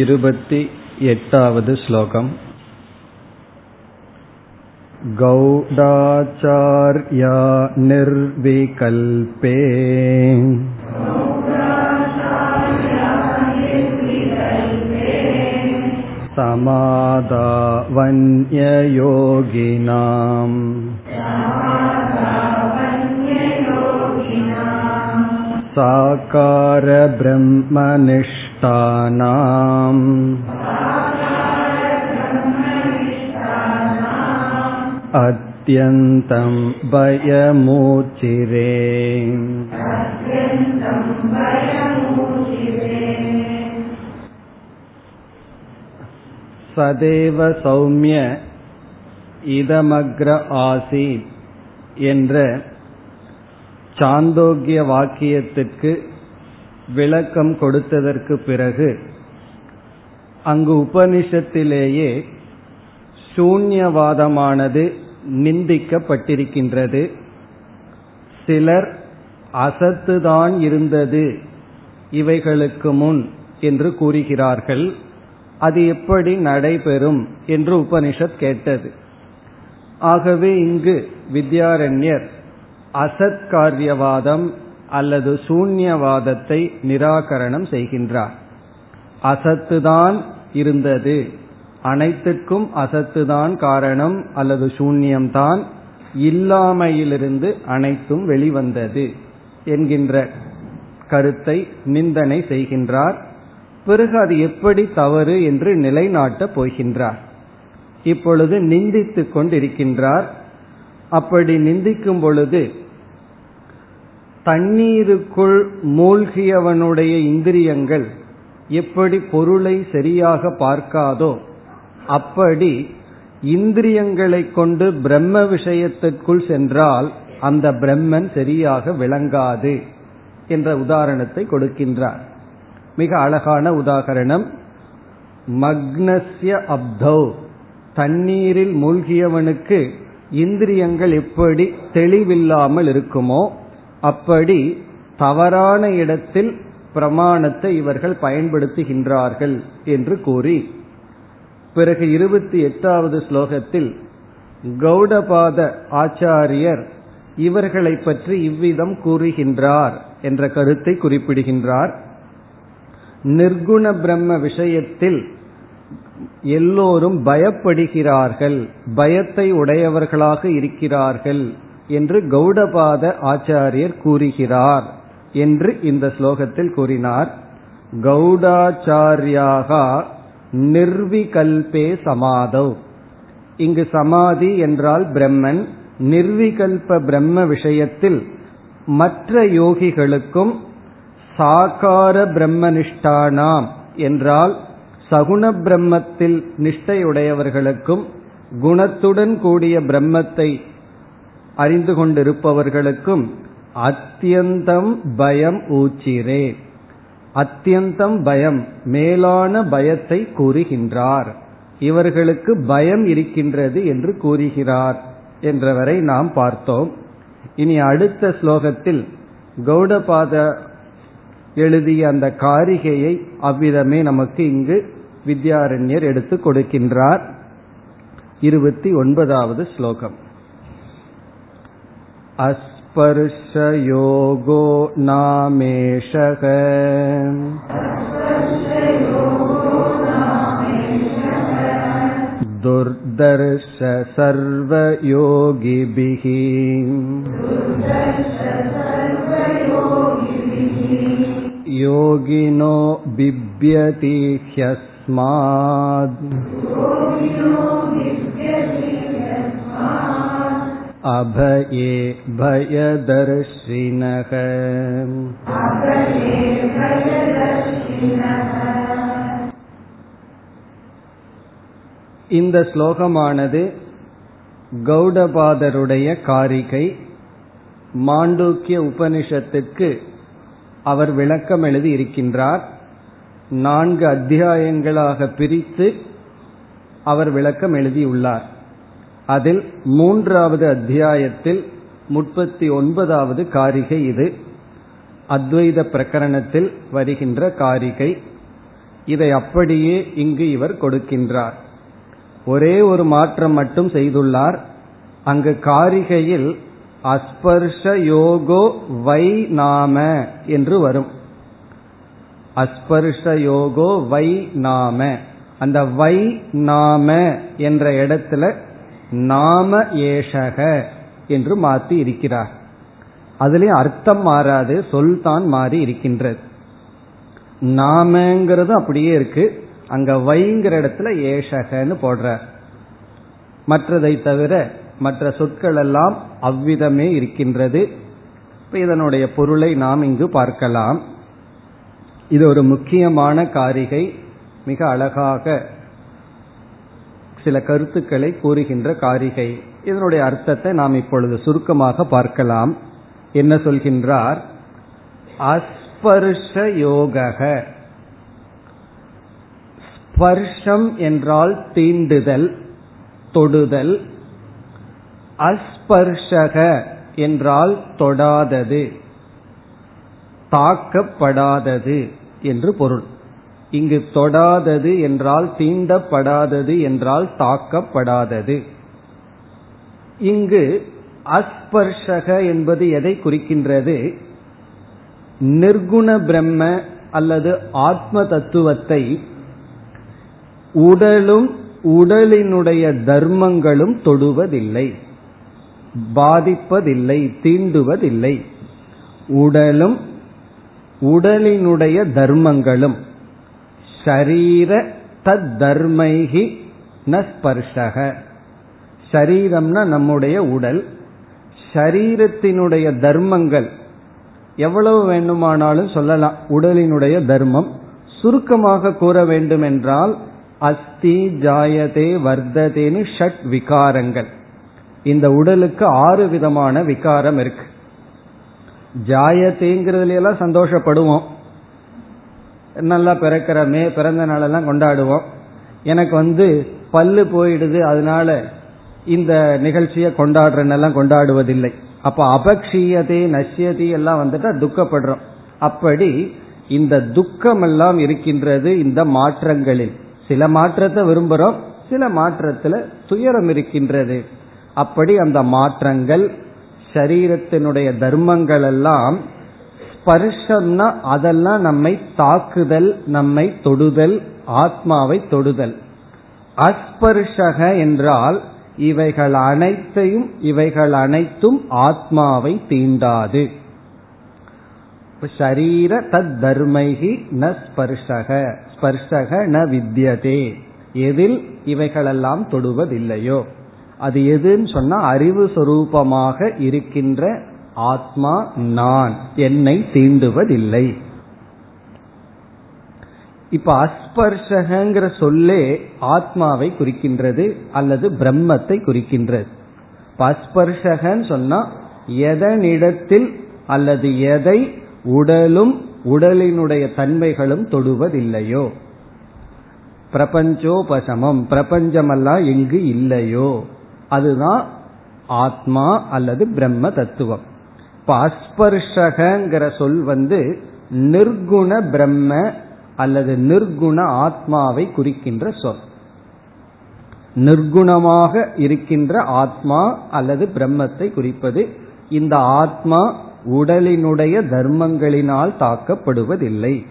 इरुपति एटावद् श्लोकम् गौडाचार्या निर्विकल्पे समादावन्ययोगिनाम् साकारब्रह्मनिष्ठानाम् अत्यन्तं भयमूचिरे சதேவ சௌமிய இதமக்ர ஆசி என்ற சாந்தோக்கிய வாக்கியத்திற்கு விளக்கம் கொடுத்ததற்கு பிறகு அங்கு உபனிஷத்திலேயே சூன்யவாதமானது நிந்திக்கப்பட்டிருக்கின்றது. சிலர் அசத்துதான் இருந்தது இவைகளுக்கு முன் என்று கூறுகிறார்கள். அது எப்படி நடைபெறும் என்று உபனிஷத் கேட்டது. ஆகவே இங்கு வித்யாரண்யர் அசத்காரியவாதம் அல்லது சூன்யவாதத்தை நிராகரணம் செய்கின்றார். அசத்துதான் இருந்தது. அனைத்துக்கும் அசத்துதான் காரணம் அல்லது சூன்யம்தான் இல்லாமையிலிருந்து அனைத்தும் வெளிவந்தது என்கின்ற கருத்தை நிந்தனை செய்கின்றார். பிறகு அது எப்படி தவறு என்று நிலைநாட்டப் போகின்றார். இப்பொழுது நிந்தித்துக் கொண்டிருக்கின்றார். அப்படி நிந்திக்கும் பொழுது தண்ணீருக்குள் மூழ்கியவனுடைய இந்திரியங்கள் எப்படி பொருளை சரியாக பார்க்காதோ அப்படி இந்திரியங்களை கொண்டு பிரம்ம விஷயத்திற்குள் சென்றால் அந்த பிரம்மன் சரியாக விளங்காது என்ற உதாரணத்தை கொடுக்கின்றார். மிக அழகான உதாகரணம் மக்னஸ்ய அப்தௌ. தண்ணீரில் மூழ்கியவனுக்கு இந்திரியங்கள் எப்படி தெளிவில்லாமல் இருக்குமோ அப்படி தவறான இடத்தில் பிரமாணத்தை இவர்கள் பயன்படுத்துகின்றார்கள் என்று கூறி பிறகு இருபத்தி எட்டாவது ஸ்லோகத்தில் கௌடபாத ஆச்சாரியர் இவர்களை பற்றி இவ்விதம் கூறுகின்றார் என்ற கருத்தை குறிப்பிடுகின்றார். நிர்குண பிரம்ம விஷயத்தில் எல்லோரும் பயப்படுகிறார்கள் பயத்தை உடையவர்களாக இருக்கிறார்கள் என்று கௌடபாத ஆச்சாரியர் கூறுகிறார் என்று இந்த ஸ்லோகத்தில் கூறினார். கௌடாச்சாரியாக நிர்விகல்பே சமாதவ் இங்கு சமாதி என்றால் பிரம்மன். நிர்விகல்ப பிரம்ம விஷயத்தில் மற்ற யோகிகளுக்கும் சாகார பிரம்மனிஷ்டானாம் என்றால் சகுண பிரம்மத்தில் நிஷ்டையுடையவர்களுக்கும் குணத்துடன் கூடிய பிரம்மத்தை அறிந்து கொண்டிருப்பவர்களுக்கும் அத்தியந்தம் பயம் ஊச்சிரே. அத்தியந்தம் பயம் மேலான பயத்தை கூறுகின்றார். இவர்களுக்கு பயம் இருக்கின்றது என்று கூறுகிறார் என்றவரை நாம் பார்த்தோம். இனி அடுத்த ஸ்லோகத்தில் கௌடபாத எழுதிய அந்த காரிகையை அவ்விதமே நமக்கு இங்கு வித்யாரண்யர் எடுத்து கொடுக்கின்றார். இருபத்தி ஒன்பதாவது ஸ்லோகம். अस्पर्शयोगो नामेशः दुर्दर्श सर्वयोगिभिः योगिनो बिभ्यति ह्यस्मात् अभये भयदर्शिनः இந்த ஸ்லோகமானது கௌடபாதருடைய காரிகை மாண்டூக்கிய உபனிஷத்துக்கு அவர் விளக்கம் எழுதி இருக்கின்றார் நான்கு அத்தியாயங்களாக பிரித்து அவர் விளக்கம் எழுதியுள்ளார் அதில் மூன்றாவது அத்தியாயத்தில் முப்பத்தி ஒன்பதாவது காரிகை இது. அத்வைத பிரகரணத்தில் வருகின்ற காரிகை. இதை அப்படியே இங்கு இவர் கொடுக்கின்றார். ஒரே ஒரு மாற்றம் மட்டும் செய்துள்ளார். அங்கு காரிகையில் அஸ்பர்ஷ யோகோ வை நாம என்று வரும். அஸ்பர்ஷ யோகோ வை நாம. அந்த வை நாம என்ற இடத்துல நாம ஏஷக என்று மாற்றி இருக்கிறார். அதுலயும் அர்த்தம் மாறாது சொல் தான் மாறி இருக்கின்றது. நாமங்கிறது அப்படியே இருக்கு. அங்க வைங்கிற இடத்துல ஏஷகன்னு போடுறார். மற்றதை தவிர மற்ற சொற்கள் எல்லாம் அவ்விதமே இருக்கின்றது. இதனுடைய பொருளை நாம் இங்கு பார்க்கலாம். இது ஒரு முக்கியமான காரிகை. மிக அழகாக சில கருத்துக்களை கூறுகின்ற காரிகை. இதனுடைய அர்த்தத்தை நாம் இப்பொழுது சுருக்கமாக பார்க்கலாம். என்ன சொல்கின்றார்? அஸ்பர்ஷ யோக ஸ்பர்ஷம் என்றால் தீண்டுதல் தொடுதல். அஸ்பர்ஷக என்றால் தொடாதது தாக்கப்படாதது என்று பொருள். இங்கு தொடாதது என்றால் தீண்டப்படாதது என்றால் தாக்கப்படாதது. இங்கு அஸ்பர்ஷக என்பது எதை குறிக்கின்றது? நிர்குண பிரம்ம அல்லது ஆத்ம தத்துவத்தை உடலும் உடலினுடைய தர்மங்களும் தொடுவதில்லை பாதிப்பதில்லை தீண்டுவதில்லை. உடலும் உடலினுடைய தர்மங்களும் சரீர தத் தர்மைகி நஸ்பர்ஷக. சரீரம்னா நம்முடைய உடல். சரீரத்தினுடைய தர்மங்கள் எவ்வளவு வேண்டுமானாலும் சொல்லலாம். உடலினுடைய தர்மம். சுருக்கமாக கூற வேண்டும் என்றால் அஸ்தி ஜாயதே வர்ததேன்னு ஷட் விகாரங்கள். இந்த உடலுக்கு ஆறு விதமான விகாரம் இருக்கு. ஜாயத்தேங்கிறதுல எல்லாம் சந்தோஷப்படுவோம். நல்லா பிறக்கிறமே பிறந்த நாளெல்லாம் கொண்டாடுவோம். எனக்கு வந்து பல்லு போயிடுது அதனால இந்த நிகழ்ச்சியை கொண்டாடுறனெல்லாம் கொண்டாடுவதில்லை. அப்ப அபக்ஷியதே நஷ்யதி எல்லாம் வந்துட்டா துக்கப்படுறோம். அப்படி இந்த துக்கம் எல்லாம் இருக்கின்றது இந்த மாற்றங்களில். சில மாற்றத்தை விரும்புகிறோம் சில மாற்றத்துல துயரம் இருக்கின்றது. அப்படி அந்த மாற்றங்கள் சரீரத்தினுடைய தர்மங்கள் எல்லாம் ஸ்பர்ஷம்னா அதெல்லாம் நம்மை தாக்குதல் நம்மை தொடுதல் ஆத்மாவை தொடுதல். அஸ்பர்ஷக என்றால் இவைகள் அனைத்தையும் இவைகள் அனைத்தும் ஆத்மாவை தீண்டாது. ஷரீர தத் தர்மைகி ந ஸ்பர்ஷக. ஸ்பர்ஷக ந வித்யதே. எதில் இவைகளெல்லாம் தொடுவதில்லையோ. அது எதுன்னு சொன்னா அறிவு சொரூபமாக இருக்கின்ற ஆத்மா நான் என்னை தீண்டுவதில்லை. இப்ப அஸ்பர்ஷகங்கிற சொல்லே ஆத்மாவை குறிக்கின்றது அல்லது பிரம்மத்தை குறிக்கின்றது. அஸ்பர்ஷகன்னு சொன்னா எதனிடத்தில் அல்லது எதை உடலும் உடலினுடைய தன்மைகளும் தொடுவதில்லையோ. பிரபஞ்சோபசமம் பிரபஞ்சமெல்லாம் எங்கு இல்லையோ. அதுதான் ஆத்மா அல்லது பிரம்ம தத்துவம். இப்ப அஸ்பர்ஷகங்கிற சொல் வந்து நிர்குண பிரம்ம அல்லது நிர்குண ஆத்மாவை குறிக்கின்ற சொல். நிர்குணமாக இருக்கின்ற ஆத்மா அல்லது பிரம்மத்தை குறிப்பது இந்த ஆத்மா உடலினுடைய தர்மங்களினால் தாக்கப்படுவதில்லை.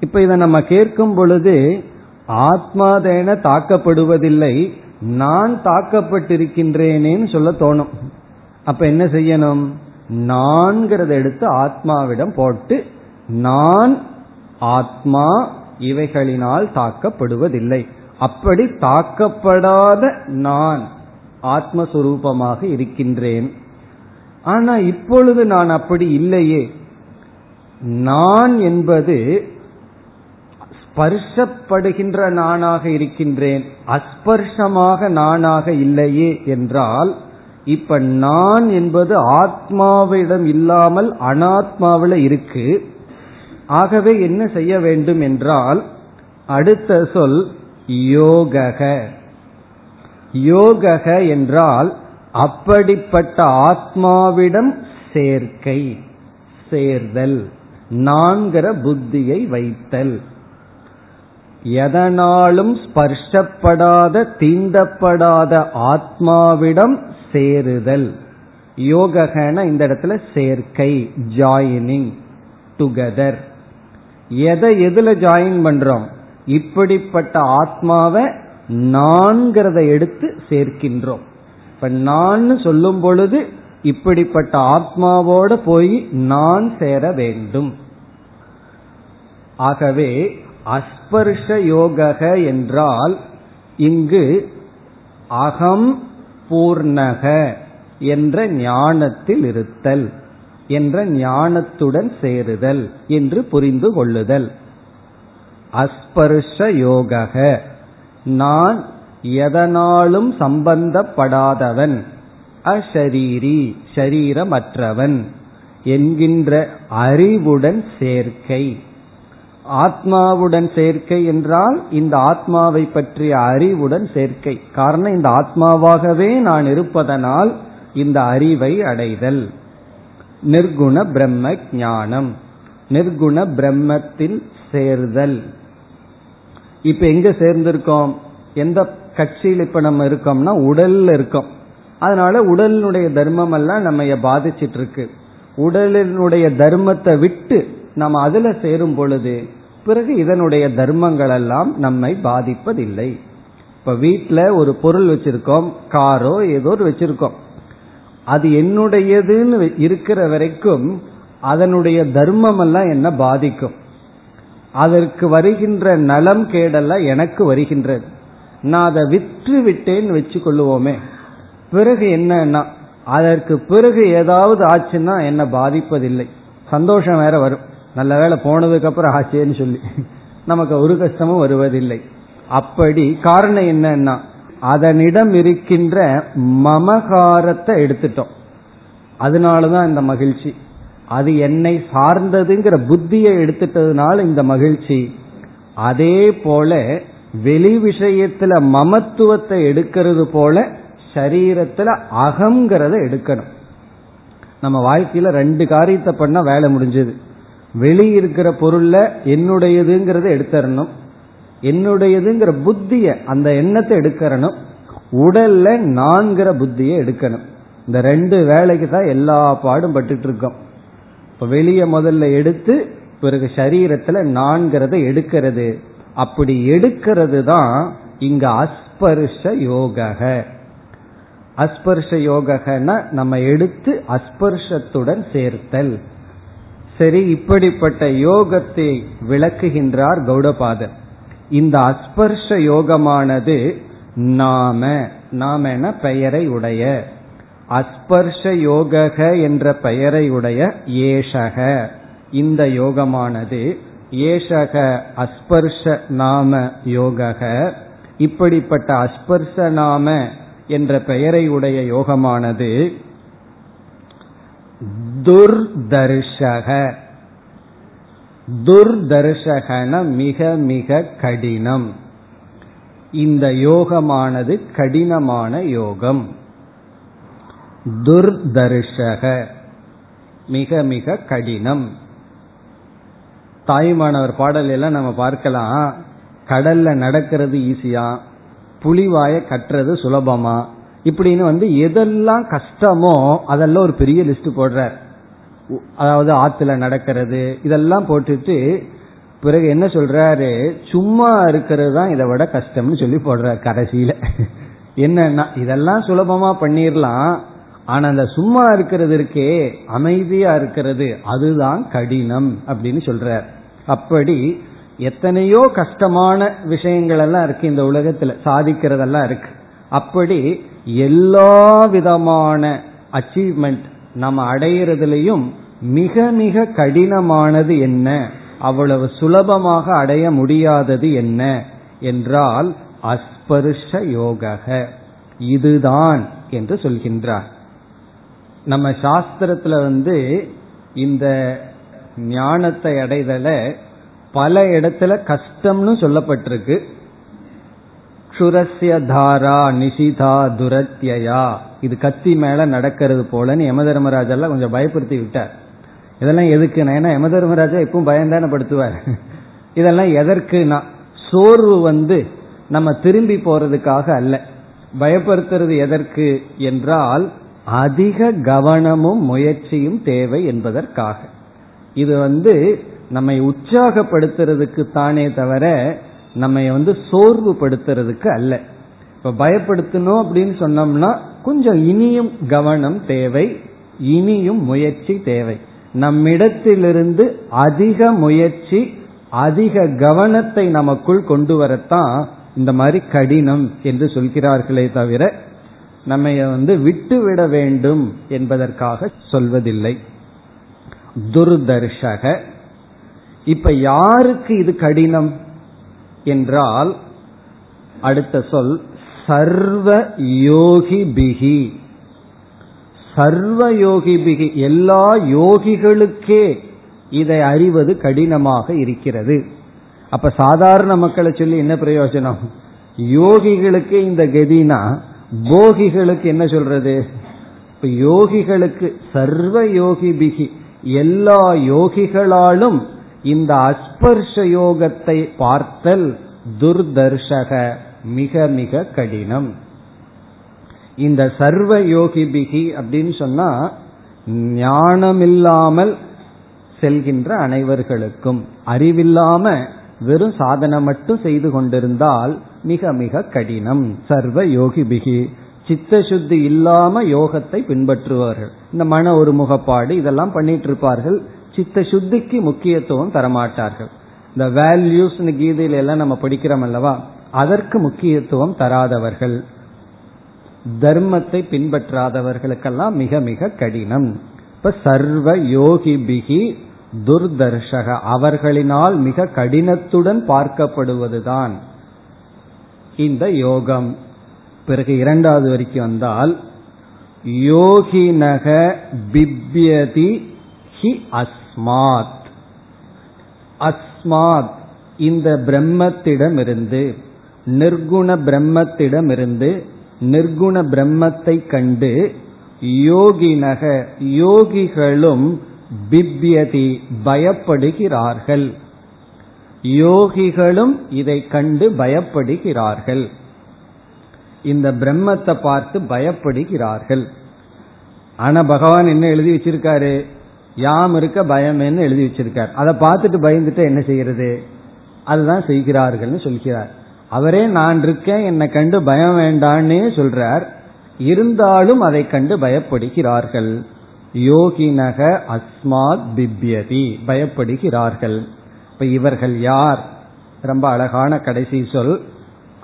இப்ப இதை நம்ம கேட்கும் பொழுது ஆத்மாதேன தாக்கப்படுவதில்லை நான் தாக்கப்பட்டிருக்கின்றேனேன்னு சொல்ல தோணும். அப்ப என்ன செய்யணும்? நான்கிறத எடுத்து ஆத்மாவிடம் போட்டு நான் ஆத்மா இவைகளினால் தாக்கப்படுவதில்லை. அப்படி தாக்கப்படாத நான் ஆத்மஸ்வரூபமாக இருக்கின்றேன். ஆனா இப்பொழுது நான் அப்படி இல்லையே. நான் என்பது ஸ்பர்ஷப்படுகின்ற நானாக இருக்கின்றேன். அஸ்பர்ஷமாக நானாக இல்லையே என்றால் இப்ப நான் என்பது ஆத்மாவிடம் இல்லாமல் அனாத்மாவில இருக்கு. ஆகவே என்ன செய்ய வேண்டும் என்றால் அடுத்த சொல் யோகக. யோகக என்றால் அப்படிப்பட்ட ஆத்மாவிடம் சேர்க்கை சேர்தல் நான்கிற புத்தியை வைத்தல். எதனாலும் ஸ்பர்ஷப்படாத தீண்டப்படாத ஆத்மாவிடம் சேருதல். யோககன இந்த இடத்துல சேர்க்கை ஜாயினிங் டுகெதர் எதை எதுல ஜாயின் பண்றோம்? இப்படிப்பட்ட ஆத்மாவை நான்கிறத எடுத்து சேர்க்கின்றோம். இப்ப நான் சொல்லும் பொழுது இப்படிப்பட்ட ஆத்மாவோட போய் நான் சேர வேண்டும். ஆகவே அஸ்பர்ஷ யோக என்றால் இங்கு அகம் பூர்ணக என்ற ஞானத்தில் இருத்தல் என்ற ஞானத்துடன் சேருதல் என்று புரிந்து கொள்ளுதல். அஸ்பர்ஷ யோக நான் எதனாலும் சம்பந்தப்படாதவன் அஷரீரி ஷரீரமற்றவன் என்கின்ற அறிவுடன் சேர்க்கை. ஆத்மாவுடன் சேர்க்கை என்றால் இந்த ஆத்மாவை பற்றிய அறிவுடன் சேர்க்கை. காரணம் இந்த ஆத்மாவாகவே நான் இருப்பதனால் இந்த அறிவை அடைதல். நிர்குண பிரம்ம ஞானம். நிர்குண பிரம்மத்தில் சேர்தல். இப்ப எங்க சேர்ந்திருக்கோம்? எந்த கட்சியில் இப்ப நம்ம இருக்கோம்னா உடல்ல இருக்கோம். அதனால உடலினுடைய தர்மம் எல்லாம் நம்ம பாதிச்சிட்டு இருக்கு உடலினுடைய தர்மத்தை விட்டு நம்ம அதுல சேரும் பொழுது பிறகு இதனுடைய தர்மங்கள் எல்லாம் நம்மை பாதிப்பதில்லை. இப்ப வீட்டுல ஒரு பொருள் வச்சிருக்கோம் காரோ ஏதோ ஒரு வச்சிருக்கோம். அது என்னுடையதுன்னு இருக்கிற வரைக்கும் அதனுடைய தர்மம் எல்லாம் என்ன பாதிக்கும். அதற்கு வருகின்ற நலம் கேடெல்லாம் எனக்கு வருகின்றது. நான் அதை விற்று விட்டேன்னு வச்சு கொள்ளுவோமே பிறகு என்னன்னா அதற்கு பிறகு ஏதாவது ஆச்சுன்னா என்ன பாதிப்பதில்லை. சந்தோஷம் வேற வரும். நல்ல வேலை போனதுக்கு அப்புறம் ஆச்சேன்னு சொல்லி. நமக்கு ஒரு கஷ்டமும் வருவதில்லை. அப்படி காரணம் என்னன்னா அதனிடம் இருக்கின்ற மமகாரத்தை எடுத்துட்டோம். அதனாலதான் இந்த மகிழ்ச்சி. அது என்னை சார்ந்ததுங்கிற புத்தியை எடுத்துட்டதுனால இந்த மகிழ்ச்சி. அதே போல வெளி விஷயத்துல மமத்துவத்தை எடுக்கிறது போல சரீரத்துல அகங்கிறத எடுக்கணும். நம்ம வாழ்க்கையில ரெண்டு காரியத்தை பண்ணா வேலை முடிஞ்சது. வெளியிருக்கிற பொருள்ல என்னுடையதுங்கிறத எடுத்துடணும் என்னுடையதுங்கிற புத்திய அந்த எண்ணத்தை எடுக்கிறனும் உடல்ல நான்கிற புத்தியை எடுக்கணும். இந்த ரெண்டு வேலைக்கு தான் எல்லா பாடும் பட்டுட்டு இருக்கோம் இப்போ வெளியே முதல்ல எடுத்து பிறகு சரீரத்துல நான்கிறத எடுக்கிறது. அப்படி எடுக்கிறது தான் இங்க அஸ்பர்ஷ யோக அஸ்பர்ஷ யோகன நம்ம எடுத்து அஸ்பர்ஷத்துடன் சேர்த்தல். சரி இப்படிப்பட்ட யோகத்தை விளக்குகின்றார் கௌடபாதர். இந்த அஸ்பர்ஷ யோகமானது நாம நாம பெயரை உடைய. அஸ்பர்ஷ யோக என்ற பெயரை உடைய ஏஷக. இந்த யோகமானது ஏஷக அஸ்பர்ஷ நாம யோக இப்படிப்பட்ட அஸ்பர்ஷ நாம என்ற பெயரை உடைய யோகமானது துர்தர்ஷக. துர்தர்ஷகன மிக மிக கடினம். இந்த யோகமானது கடினமான யோகம். துர்தர்ஷக மிக மிக கடினம். தாய்மானவர் பாடல் எல்லாம் நம்ம பார்க்கலாம். கடல்ல நடக்கிறது ஈஸியா? புலிவாய கட்டுறது சுலபமா? இப்படின்னு வந்து எதெல்லாம் கஷ்டமோ அதெல்லாம் ஒரு பெரிய லிஸ்ட் போடுறார். அதாவது ஆத்துல நடக்கிறது இதெல்லாம் போட்டுட்டு பிறகு என்ன சொல்றாரு? சும்மா இருக்கிறது தான் இதை விட கஷ்டம்னு சொல்லி போடுறார் கடைசியில. என்னன்னா இதெல்லாம் சுலபமா பண்ணிடலாம் ஆனா அந்த சும்மா இருக்கிறது இருக்கே அமைதியா இருக்கிறது அதுதான் கடினம் அப்படின்னு சொல்றார். அப்படி எத்தனையோ கஷ்டமான விஷயங்கள் எல்லாம் இருக்கு இந்த உலகத்துல சாதிக்கிறதெல்லாம் இருக்கு. அப்படி எல்லா விதமான அச்சீவ்மெண்ட் நம்ம அடையிறதுலயும் மிக மிக கடினமானது என்ன? அவ்வளவு சுலபமாக அடைய முடியாதது என்ன? என்றால் அஸ்பர்ஷ யோக இதுதான் என்று சொல்கின்றார். நம்ம சாஸ்திரத்துல வந்து இந்த ஞானத்தை அடைதல பல இடத்துல கஷ்டம்னு சொல்லப்பட்டிருக்கு. க்ஷுரஸ்ய தாரா நிஷிதா துரத்யா இது கத்தி மேல நடக்கிறது போலன்னு யமதர்மராஜெல்லாம் கொஞ்சம் பயப்படுத்தி விட்டார். இதெல்லாம் எதுக்குன்னா ஏன்னா யமதர்மராஜா எப்பவும் பயந்தானே படுத்துவார். இதெல்லாம் எதற்குனா சோர்வு வந்து நம்ம திரும்பி போறதுக்காக அல்ல. பயப்படுத்துறது எதற்கு என்றால் அதிக கவனமும் முயற்சியும் தேவை என்பதற்காக. இது வந்து நம்மை உற்சாகப்படுத்துறதுக்கு தானே தவிர நம்மை வந்து சோர்வுபடுத்துறதுக்கு அல்ல. இப்ப பயப்படுத்தணும் அப்படின்னு சொன்னோம்னா கொஞ்சம் இனியும் கவனம் தேவை இனியும் முயற்சி தேவை. நம்மிடத்திலிருந்து அதிக முயற்சி அதிக கவனத்தை நமக்குள் கொண்டு வரத்தான் இந்த மாதிரி கடினம் என்று சொல்கிறார்களே தவிர நம்ம வந்து விட்டுவிட வேண்டும் என்பதற்காக சொல்வதில்லை. துர்தர்ஷக. இப்ப யாருக்கு இது கடினம் என்றால் அடுத்த சொல் சர்வ யோகி பிகி சர்வ யோகி பிகி எல்லா யோகிகளுக்கே இதை அறிவது கடினமாக இருக்கிறது. அப்ப சாதாரண மக்களை சொல்லி என்ன பிரயோஜனம்? யோகிகளுக்கு இந்த கதினா போகிகளுக்கு என்ன சொல்றது? இப்ப யோகிகளுக்கு சர்வ யோகி பிகி எல்லா யோகிகளாலும் இந்த அஸ்பர்ஷ யோகத்தை பார்த்தல் துர்தர்ஷக மிக மிக கடினம். இந்த சர்வ யோகி பிகி அப்படின்னு சொன்னா ஞானமில்லாமல் செல்கின்ற அனைவர்களுக்கும் அறிவில்லாம வெறும் சாதனை மட்டும் செய்து கொண்டிருந்தால் மிக மிக கடினம். சர்வ யோகி பிகி சித்த சுத்தி இல்லாம யோகத்தை பின்பற்றுவார்கள். இந்த மன ஒரு முகப்பாடு இதெல்லாம் பண்ணிட்டு இருப்பார்கள். சித்த சுத்திக்கு முக்கியத்துவம் தரமாட்டார்கள். இந்த வேல்யூஸ் கீதையில எல்லாம் நம்ம படிக்கிறோம் அல்லவா? அதற்கு முக்கியத்துவம் தராதவர்கள். தர்மத்தை பின்பற்றாதவர்களுக்கெல்லாம் மிக மிக கடினம். இப்ப சர்வ யோகி பிகி துர்தர்ஷக அவர்களினால் மிக கடினத்துடன் பார்க்கப்படுவதுதான் இந்த யோகம். பிறகு இரண்டாவது வரைக்கும் வந்தால் யோகினக பிப்யதி ஹி அஸ்மாத். அஸ்மாத் இந்த பிரம்மத்திடமிருந்து நிர்குண பிரம்மத்திடமிருந்து நிர்குண பிரம்மத்தை கண்டு யோகினக யோகிகளும் பிப்யதி பயப்படுகிறார்கள். யோகிகளும் இதை கண்டு பயப்படுகிறார்கள். இந்த பிரம்மத்தை பார்த்து பயப்படுகிறார்கள். ஆனா பகவான் என்ன எழுதி வச்சிருக்காரு? யாம் இருக்க பயமேன்னு எழுதி வச்சிருக்கார். அதை பார்த்துட்டு பயந்துட்டு என்ன செய்யறது? அதுதான் செய்கிறார்கள்னு சொல்கிறார். அவரே நான் இருக்கேன் என்னை கண்டு பயம் வேண்டான்னே சொல்றார். இருந்தாலும் அதை கண்டு பயப்படுகிறார்கள். யோகினக அஸ்மாத் பிப்யதி பயப்படுகிறார்கள். இப்ப இவர்கள் யார்? ரொம்ப அழகான கடைசி சொல்.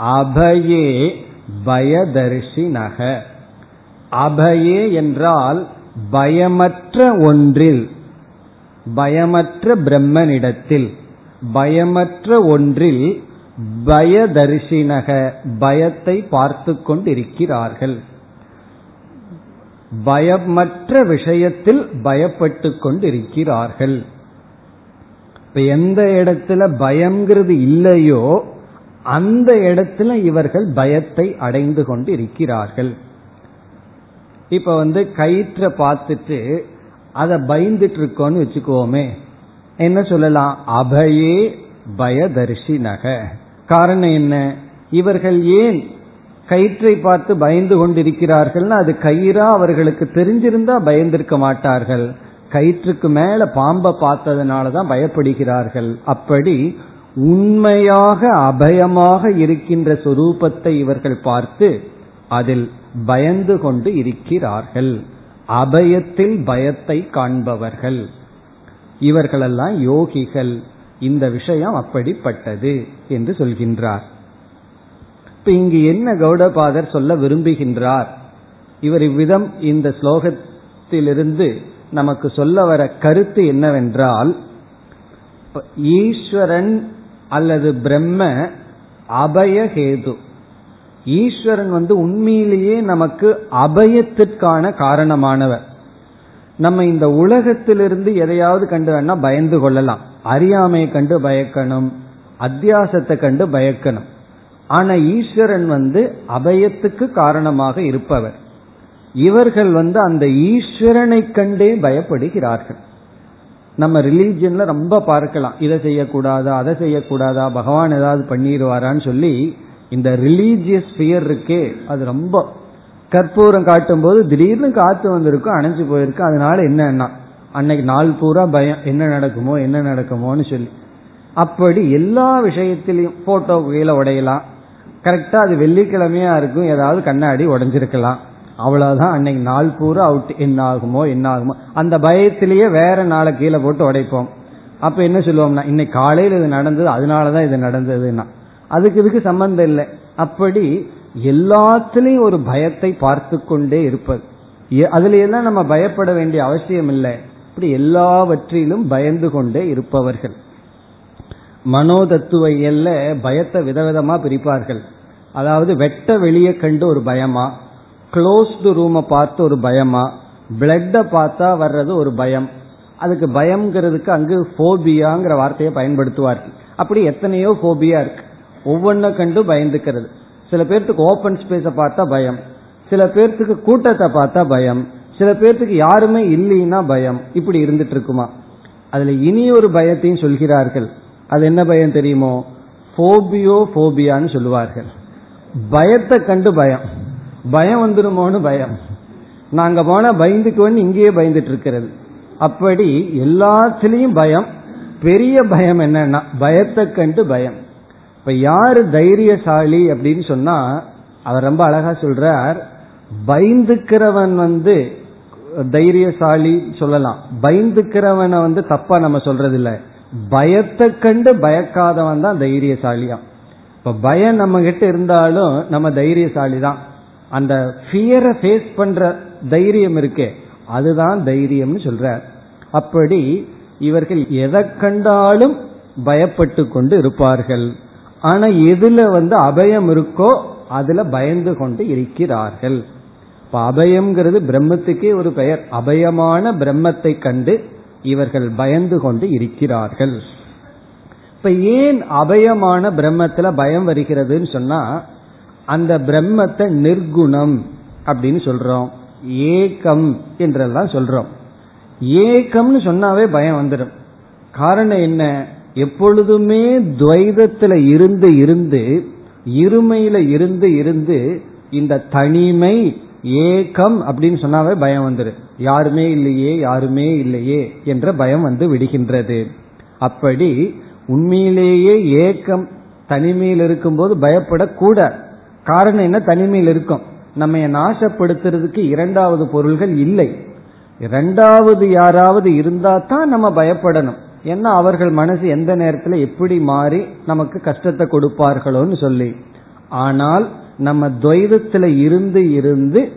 அபயே பயதர்ஷினக. அபயே என்றால் பயமற்ற ஒன்றில் பயமற்ற பிரம்மனிடத்தில் பயமற்ற ஒன்றில் பயதர்ஷினக பயத்தை பார்த்து கொண்டிருக்கிறார்கள் பயமற்ற விஷயத்தில் பயப்பட்டு கொண்டிருக்கிறார்கள் இப்ப எந்த இடத்துல பயம்ங்கிறது இல்லையோ அந்த இடத்துல இவர்கள் பயத்தை அடைந்து கொண்டு இருக்கிறார்கள் இப்ப வந்து கயிற்றை பார்த்துட்டு அதை பயந்துட்டு இருக்கோன்னு வச்சுக்கோமே என்ன சொல்லலாம்? அபயே பயதர்ஷி நக காரணம் என்ன? இவர்கள் ஏன் கயிற்றை பார்த்து பயந்து கொண்டிருக்கிறார்கள் அது கயிறா அவர்களுக்கு தெரிஞ்சிருந்தா பயந்திருக்க மாட்டார்கள். கயிற்றுக்கு மேல பாம்பை பார்த்ததுனால தான் பயப்படுகிறார்கள். அப்படி உண்மையாக அபயமாக இருக்கின்ற சொரூபத்தை இவர்கள் பார்த்து அதில் பயந்து கொண்டு இருக்கிறார்கள். அபயத்தில் பயத்தை காண்பவர்கள். இவர்களெல்லாம் யோகிகள். இந்த விஷயம் அப்படிப்பட்டது என்று சொல்கின்றார். இப்ப இங்கு என்ன கௌடபாதர் சொல்ல விரும்புகின்றார்? இவர் இவ்விதம் இந்த ஸ்லோகத்திலிருந்து நமக்கு சொல்ல வர கருத்து என்னவென்றால் ஈஸ்வரன் அல்லது பிரம்ம அபயஹேது ஈஸ்வரன் வந்து உண்மையிலேயே நமக்கு அபயத்திற்கான காரணமானவர். நம்ம இந்த உலகத்திலிருந்து எதையாவது கண்டு வேணா பயந்து கொள்ளலாம். அறியாமையை கண்டு பயக்கணும். அத்தியாசத்தை கண்டு பயக்கணும். ஆனா ஈஸ்வரன் வந்து அபயத்துக்கு காரணமாக இருப்பவர். இவர்கள் வந்து அந்த ஈஸ்வரனை கண்டே பயப்படுகிறார்கள். நம்ம ரிலீஜியன்ல ரொம்ப பார்க்கலாம். இதை செய்யக்கூடாதா அதை செய்யக்கூடாதா பகவான் ஏதாவது பண்ணிடுவாரான்னு சொல்லி இந்த ரிலீஜியஸ் ஃபியர் இருக்கே அது ரொம்ப கற்பூரம் காட்டும் போது திடீர்னு காத்து வந்திருக்கும் அணைஞ்சு போயிருக்கும். அதனால என்னன்னா அன்னைக்கு நாள் பூரா பயம் என்ன நடக்குமோ என்ன நடக்குமோன்னு சொல்லி. அப்படி எல்லா விஷயத்திலையும் போட்டோ கீழே உடையலாம். கரெக்டா அது வெள்ளிக்கிழமையா இருக்கும் ஏதாவது கண்ணாடி உடஞ்சிருக்கலாம். அவ்வளவுதான் அன்னைக்கு நாள் பூரா அவுட் என்ன ஆகுமோ என்ன ஆகுமோ அந்த பயத்திலேயே வேற நாளை கீழே போட்டு உடைப்போம். அப்ப என்ன சொல்லுவோம்னா இன்னைக்கு காலையில் இது நடந்தது அதனாலதான் இது நடந்ததுன்னா. அதுக்கு இதுக்கு சம்பந்தம் இல்லை. அப்படி எல்லாத்திலையும் ஒரு பயத்தை பார்த்து கொண்டே இருப்பது. அதுல எல்லாம் நம்ம பயப்பட வேண்டிய அவசியம் இல்லை. இப்படி எல்லாவற்றிலும் பயந்து கொண்டே இருப்பவர்கள். மனோதத்துவ எல்ல பயத்தை விதவிதமா பிரிப்பார்கள். அதாவது வெட்ட வெளியே கண்டு ஒரு பயமா க்ளோஸ்டு ரூமை பார்த்து ஒரு பயமா பிளட்டை பார்த்தா வர்றது ஒரு பயம். அதுக்கு பயம்ங்கிறதுக்கு அங்கு ஃபோபியாங்கிற வார்த்தையை பயன்படுத்துவார்கள். அப்படி எத்தனையோ ஃபோபியா இருக்கு. ஒவ்வொன்றை கண்டு பயந்துக்கிறது. சில பேர்த்துக்கு ஓபன் ஸ்பேஸை பார்த்தா பயம். சில பேர்த்துக்கு கூட்டத்தை பார்த்தா பயம். சில பேர்த்துக்கு யாருமே இல்லைன்னா பயம். இப்படி இருந்துட்டு இருக்குமா அதுல இனி ஒரு பயத்தையும் சொல்கிறார்கள். அது என்ன பயம் தெரியுமோ? போபியோ போபியான்னு சொல்லுவார்கள். பயத்தை கண்டு பயம். பயம் வந்துருமோன்னு பயம். நாங்க போனா பயந்துக்குவோன்னு இங்கேயே பயந்துட்டு இருக்கிறது அப்படி எல்லாத்திலையும் பயம். பெரிய பயம் என்னன்னா பயத்தை கண்டு பயம். இப்ப யாரு தைரியசாலி அப்படின்னு சொன்னா அவர் ரொம்ப அழகா சொல்றார் பயந்துக்கிறவன் வந்து தைரியசாலி சொல்லலாம். பயந்துக்கிறவனை வந்து தப்பா நம்ம சொல்றது இல்ல பயத்தை கண்டு பயக்காதவன் தான் தைரியசாலியா. இப்ப பயம் நம்ம கிட்ட இருந்தாலும் நம்ம தைரியசாலி தான். அந்த ஃபியரை ஃபேஸ் பண்ற தைரியம் இருக்கே அதுதான் தைரியம்னு சொல்ற அப்படி இவர்கள் எதை கண்டாலும் பயப்பட்டு கொண்டு இருப்பார்கள். ஆனா எதுல வந்து அபயம் இருக்கோ அதுல பயந்து கொண்டு இருக்கிறார்கள். இப்ப அபயம்ங்கிறது பிரம்மத்துக்கே ஒரு பெயர். அபயமான பிரம்மத்தை கண்டு இவர்கள் பயந்து கொண்டு இருக்கிறார்கள். இப்ப ஏன் அபயமான பிரம்மத்துல பயம் வருகிறதுன்னு சொன்னா அந்த பிரம்மத்தை நிர்குணம் அப்படின்னு சொல்றோம். ஏகம் என்றெல்லாம் சொல்றோம். ஏகம்னு சொன்னாவே பயம் வந்துடும் காரணம் என்ன? எப்பொழுதுமே துவைதத்துல இருந்து இருந்து இருமையில இருந்து இருந்து இந்த தனிமை ஏகம் அப்படின்னு சொன்னாவே பயம் வந்துடும் யாருமே இல்லையே யாருமே இல்லையே என்ற பயம் வந்து விடுகின்றது. அப்படி உண்மையிலேயே ஏக்கம் தனிமையில் இருக்கும்போது பயப்படக்கூட. காரணம் என்ன? தனிமையில் இருக்கும். நம்ம நாசப்படுத்துறதுக்கு இரண்டாவது பொருள்கள் இல்லை. இரண்டாவது யாராவது இருந்தா தான் நம்ம பயப்படணும். ஏன்னா அவர்கள் மனசு எந்த நேரத்தில் எப்படி மாறி நமக்கு கஷ்டத்தை கொடுப்பார்களோன்னு சொல்லி. ஆனால் நம்ம துவைதத்துல இருந்து இருந்து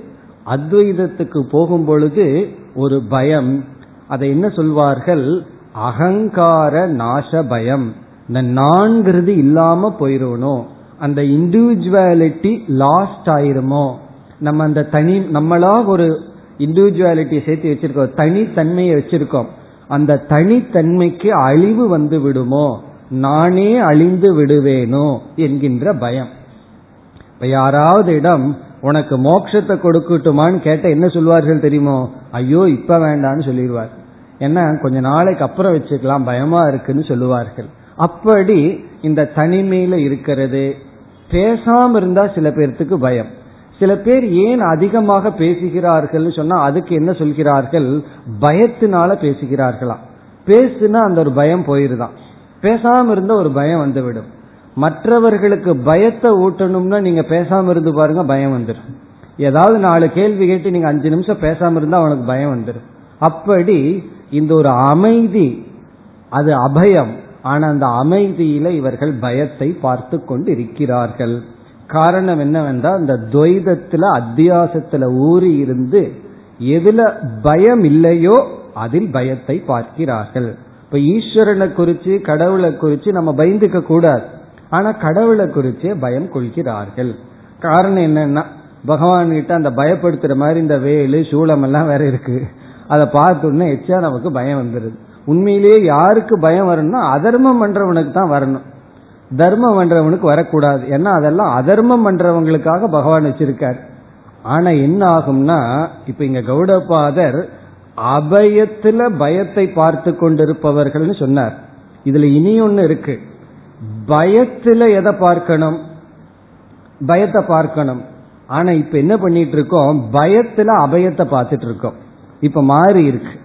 அத்வைதத்துக்கு போகும் பொழுது ஒரு பயம். அதை என்ன சொல்வார்கள்? அகங்கார நாச பயம். இந்த நான்கிறது இல்லாம போயிடணும் அந்த இண்டிவிஜுவாலிட்டி லாஸ்ட் ஆயிருமோ? நம்ம அந்த தனி நம்மளா ஒரு இண்டிவிஜுவாலிட்டியை சேர்த்து வச்சிருக்கோம். தனித்தன்மையை வச்சிருக்கோம். அந்த தனித்தன்மைக்கு அழிவு வந்து விடுமோ? நானே அழிந்து விடுவேனோ? என்கின்ற பயம். இப்ப யாராவது இடம் உனக்கு மோட்சத்தை கொடுக்கட்டுமான்னு கேட்ட என்ன சொல்வார்கள் தெரியுமோ? ஐயோ இப்ப வேண்டான்னு சொல்லிடுவார். என்ன கொஞ்ச நாளைக்கு அப்புறம் வச்சுக்கலாம் பயமா இருக்குன்னு சொல்லுவார்கள். அப்படி இந்த தனிமையில இருக்கிறது பேசாம இருந்தா சில பேர்த்துக்கு பயம். சில பேர் ஏன் அதிகமாக பேசுகிறார்கள் சொன்னா அதுக்கு என்ன சொல்கிறார்கள்? பயத்தினால பேசுகிறார்களாம் பேசுனா அந்த ஒரு பயம் போயிருதான். பேசாம இருந்த ஒரு பயம் வந்துவிடும். மற்றவர்களுக்கு பயத்தை ஊட்டணும்னா நீங்க பேசாம இருந்து பாருங்க பயம் வந்துடும் ஏதாவது நாலு கேள்வி கேட்டு நீங்க அஞ்சு நிமிஷம் பேசாம இருந்தா அவனுக்கு பயம் வந்துடும் அப்படி இந்த ஒரு அமைதி அது அபயம். ஆனா அந்த அமைதியில இவர்கள் பயத்தை பார்த்து கொண்டு இருக்கிறார்கள் காரணம் என்னவென்றால் இந்த துவைதத்துல அத்தியாசத்துல ஊறி இருந்து எதுல பயம் இல்லையோ அதில் பயத்தை பார்க்கிறார்கள். இப்ப ஈஸ்வரனை குறிச்சு கடவுளை குறிச்சு நம்ம பயந்துக்க கூடாது. ஆனா கடவுளை குறிச்சே பயம் கொள்கிறார்கள். காரணம் என்னன்னா பகவான் கிட்ட அந்த பயப்படுத்துற மாதிரி இந்த வேலு சூளம் எல்லாம் வேற இருக்கு. அதை பார்த்தோன்னா எச்சா நமக்கு பயம் வந்துடுது உண்மையிலேயே யாருக்கு பயம் வரணும்னா அதர்மம் பண்றவனுக்கு தான் வரணும். தர்மம் பண்றவனுக்கு வரக்கூடாது. ஏன்னா அதெல்லாம்? அதர்மம் பண்றவங்களுக்காக பகவான் வச்சிருக்கார். ஆனா என்ன ஆகும்னா இப்ப இங்க கௌடபாதர் அபயத்துல பயத்தை பார்த்து கொண்டிருப்பவர்கள்னு சொன்னார். இதுல இனி ஒன்னு இருக்கு. பயத்துல எதை பார்க்கணும்? பயத்தை பார்க்கணும். ஆனா இப்ப என்ன பண்ணிட்டு இருக்கோம்? பயத்துல அபயத்தை பார்த்துட்டு இருக்கோம். இப்ப மாறி இருக்கு.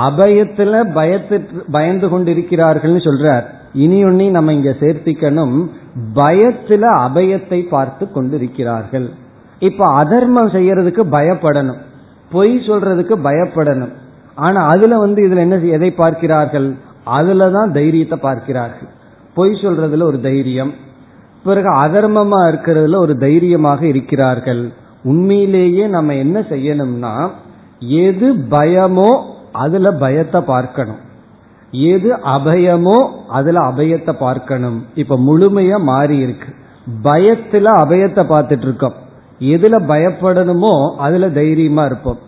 அபயத்துல பயத்து பயந்து கொண்டிருக்கிறார்கள்னு சொல்றார். இனி ஒன்னி நம்ம இங்க சேர்த்திக்கணும் பயத்துல அபயத்தை பார்த்து கொண்டிருக்கிறார்கள். இப்ப அதர்மம் செய்யறதுக்கு பயப்படணும். பொய் சொல்றதுக்கு பயப்படணும். ஆனா அதுல வந்து இதுல என்ன எதை பார்க்கிறார்கள்? அதுலதான் தைரியத்தை பார்க்கிறார்கள். பொய் சொல்றதுல ஒரு தைரியம். பிறகு அதர்மமா இருக்கிறதுல ஒரு தைரியமாக இருக்கிறார்கள். உண்மையிலேயே நம்ம என்ன செய்யணும்னா எது பயமோ அதுல பயத்தை பார்க்கணும். எது அபயமோ அதுல அபயத்தை பார்க்கணும். இப்ப முழுமையா மாறி இருக்கு. பயத்துல அபயத்தை பார்த்துட்டு இருக்கோம் எதுல பயப்படணுமோ அதுல தைரியமா இருப்போம்.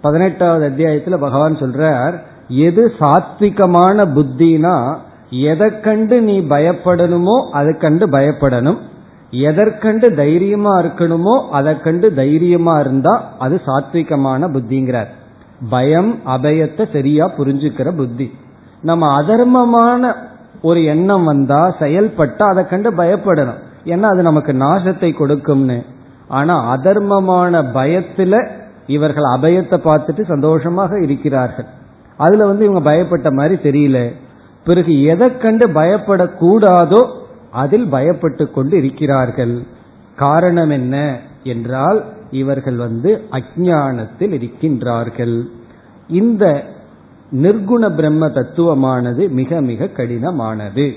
பதினெட்டாவது அத்தியாயத்துல பகவான் சொல்றார் எது சாத்விகமான புத்தினா எதை கண்டு நீ பயப்படணுமோ அதை கண்டு பயப்படணும். எதற்கண்டு தைரியமா இருக்கணுமோ அதை கண்டு தைரியமா இருந்தா அது சாத்விகமான புத்திங்கிறார். பயம் அபயத்தை சரியா புரிஞ்சுக்கிற புத்தி. நம்ம அதர்மமான ஒரு எண்ணம் வந்தா செயல்பட்டா அதை கண்டு பயப்படணும். ஏன்னா அது நமக்கு நாசத்தை கொடுக்கும்னு. ஆனா அதர்மமான பயத்துல இவர்கள் அபயத்தை பார்த்துட்டு சந்தோஷமாக இருக்கிறார்கள். அதுல வந்து இவங்க பயப்பட்ட மாதிரி தெரியல. பிறகு எதை கண்டு பயப்படக்கூடாதோ அதில் பயப்பட்டு கொண்டு இருக்கிறார்கள். காரணம் என்ன என்றால் இவர்கள் வந்து அஜானத்தில் இருக்கின்றார்கள். இந்த நிர்குண பிரம்ம தத்துவமானது மிக மிக கடினமானது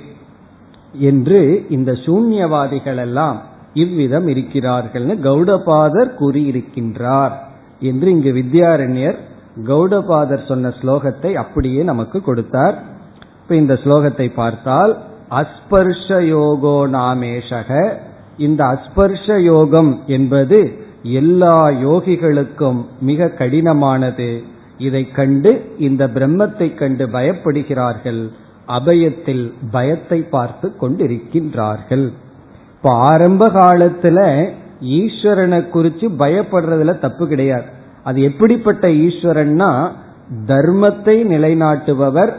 என்று இந்த சூன்யவாதிகள் எல்லாம் இவ்விதம் இருக்கிறார்கள்னு கௌடபாதர் கூறியிருக்கின்றார் என்று இங்கு வித்யாரண்யர் கௌடபாதர் சொன்ன ஸ்லோகத்தை அப்படியே நமக்கு கொடுத்தார். இப்ப இந்த ஸ்லோகத்தை பார்த்தால் அஸ்பர்ஷ யோகோ நாமேஷக. இந்த அஸ்பர்ஷ யோகம் என்பது எல்லா யோகிகளுக்கும் மிக கடினமானது. இதை கண்டு இந்த பிரம்மத்தை கண்டு பயப்படுகிறார்கள். அபயத்தில் பயத்தை பார்த்து கொண்டிருக்கின்றார்கள். இப்ப ஆரம்ப காலத்துல ஈஸ்வரனை குறிச்சு பயப்படுறதுல தப்பு கிடையாது. அது எப்படிப்பட்ட ஈஸ்வரன்னா தர்மத்தை நிலைநாட்டுபவர்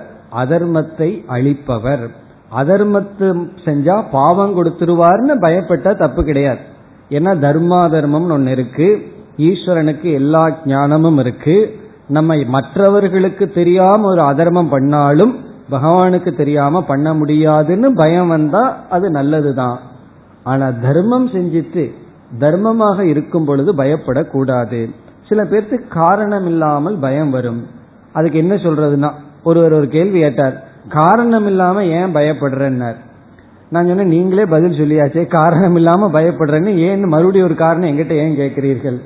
அதர்மத்தை அழிப்பவர். அதர்மத்து செஞ்சா பாவம் கொடுத்துருவார்னு பயப்பட்டா தப்பு கிடையாது. ஏன்னா தர்மாதர்மம்னு ஒன்னு இருக்கு. ஈஸ்வரனுக்கு எல்லா ஞானமும் இருக்கு. நம்ம மற்றவர்களுக்கு தெரியாம ஒரு அதர்மம் பண்ணாலும் பகவானுக்கு தெரியாம பண்ண முடியாதுன்னு பயம் வந்தா அது நல்லதுதான். ஆனா தர்மம் செஞ்சுட்டு தர்மமாக இருக்கும் பொழுது பயப்படக்கூடாது. சில பேர்த்து காரணம் இல்லாமல் பயம் வரும். அதுக்கு என்ன சொல்றதுன்னா ஒருவர் ஒரு கேள்வி கேட்டார் காரணம் இல்லாம ஏன் பயப்படுறேன்னார். நான் சொன்னேன் நீங்களே பதில் சொல்லியாச்சே காரணம் இல்லாம பயப்படுறேன்னு ஏன் மறுபடியும் ஒரு காரணம் எங்கிட்ட ஏன் கேட்கிறீர்கள்?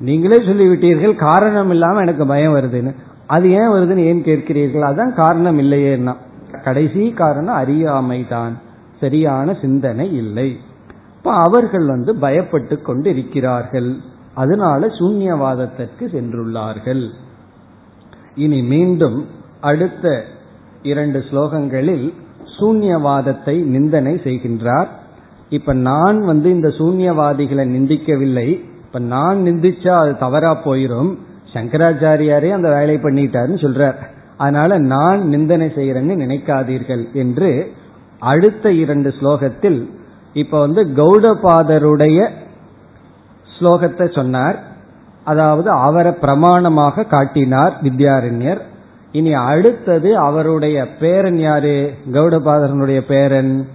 நீங்களே சொல்லிவிட்டீர்கள் காரணம் இல்லாம எனக்கு பயம் வருதுன்னு. அது ஏன் வருதுன்னு ஏன் கேட்கிறீர்கள்? அதான் காரணம் இல்லையேன்னா. கடைசி காரணம் அறியாமை தான் சரியான சிந்தனை இல்லை. இப்ப அவர்கள் வந்து பயப்பட்டு கொண்டு இருக்கிறார்கள் அதனால சூன்யவாதத்திற்கு சென்றுள்ளார்கள். இனி மீண்டும் அடுத்த இரண்டு ஸ்லோகங்களில் சூன்யவாதத்தை நிந்தனை செய்கின்றார். இப்ப நான் வந்து இந்த சூன்யவாதிகளை நிந்திக்கவில்லை. இப்ப நான் நிந்திச்சா அது தவறா போயிரும். சங்கராச்சாரியாரே அந்த வேலையை பண்ணிட்டாருன்னு சொல்றார். அதனால நான் நிந்தனை செய்யறேன்னு நினைக்காதீர்கள் என்று அடுத்த இரண்டு ஸ்லோகத்தில் இப்ப வந்து கௌடபாதருடைய ஸ்லோகத்தை சொன்னார். அதாவது அவரை பிரமாணமாக காட்டினார் வித்யாரண்யர். இனி அடுத்தது அவருடைய பேரன் யாரு? கௌடபாதரனுடைய பேரன்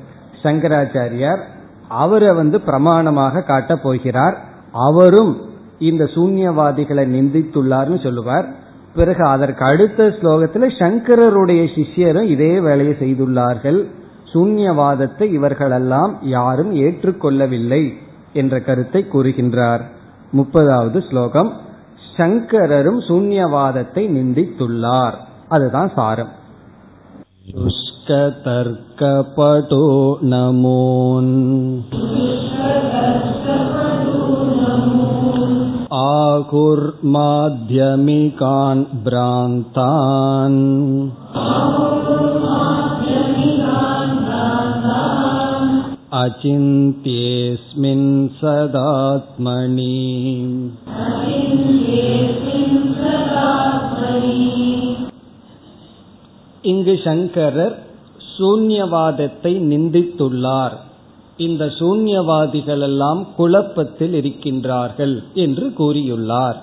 சங்கராச்சாரியார். அவரை வந்து பிரமாணமாக காட்டப் போகிறார். அவரும் இந்த சூன்யவாதிகளை நிந்தித்துள்ளார்னு சொல்லுவார் பிறகு அதற்கு அடுத்த ஸ்லோகத்தில் சங்கரருடைய சிஷ்யரும் இதே வேலையை செய்துள்ளார்கள் சூன்யவாதத்தை இவர்களெல்லாம் யாரும் ஏற்றுக்கொள்ளவில்லை என்ற கருத்தை கூறுகின்றார் முப்பதாவது ஸ்லோகம் சங்கரரும் சூன்யவாதத்தை நிந்தித்துள்ளார் அதுதான் சாரம் शुष्कतर्कपटो नमोन् आहुर्माध्यमिकान् भ्रान्तान् अचिन्त्येऽस्मिन् सदात्मनि இங்கு சங்கரர் சூன்யவாதத்தை நிந்தித்துள்ளார் இந்த சூன்யவாதிகள் எல்லாம் குழப்பத்தில் இருக்கின்றார்கள் என்று கூறியுள்ளார்.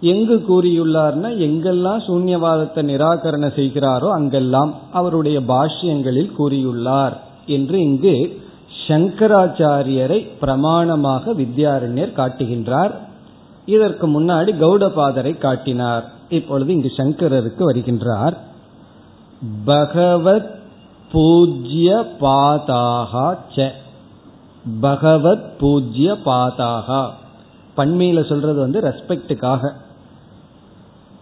எங்கு கூறியுள்ளார்னா எங்கெல்லாம் சூன்யவாதத்தை நிராகரண செய்கிறாரோ அங்கெல்லாம் அவருடைய பாஷ்யங்களில் கூறியுள்ளார் என்று இங்கு சங்கராச்சாரியரை பிரமாணமாக வித்யாரண்யர் காட்டுகின்றார். இதற்கு முன்னாடி கௌடபாதரை காட்டினார். இப்பொழுது இங்கு சங்கரருக்கு வருகின்றார். பகவத் பூஜ்ய பாதாகா ச. பகவத் பூஜ்ய பாதாகா பண்மையில சொல்றது வந்து ரெஸ்பெக்டுக்காக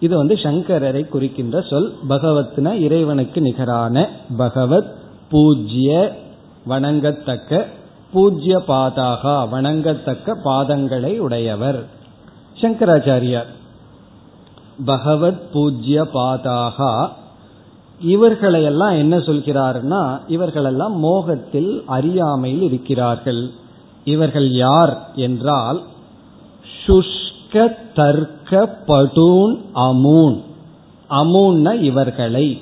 இது வந்து சங்கரரை குறிக்கின்ற சொல். பகவத்னா இறைவனுக்கு நிகரான பகவத் பூஜ்ய வணங்கத்தக்க பூஜ்ய பாதாகா வணங்கத்தக்க பாதங்களை உடையவர். சங்கராச்சாரியார். பகவத் பூஜ்ய பாதாகா இவர்களையெல்லாம் என்ன சொல்கிறார்னா இவர்களெல்லாம் மோகத்தில் அறியாமையில் இருக்கிறார்கள். இவர்கள் யார் என்றால் சுஷ்க தர்க்க படூன் அமூன். அமூன்ன இவர்களை.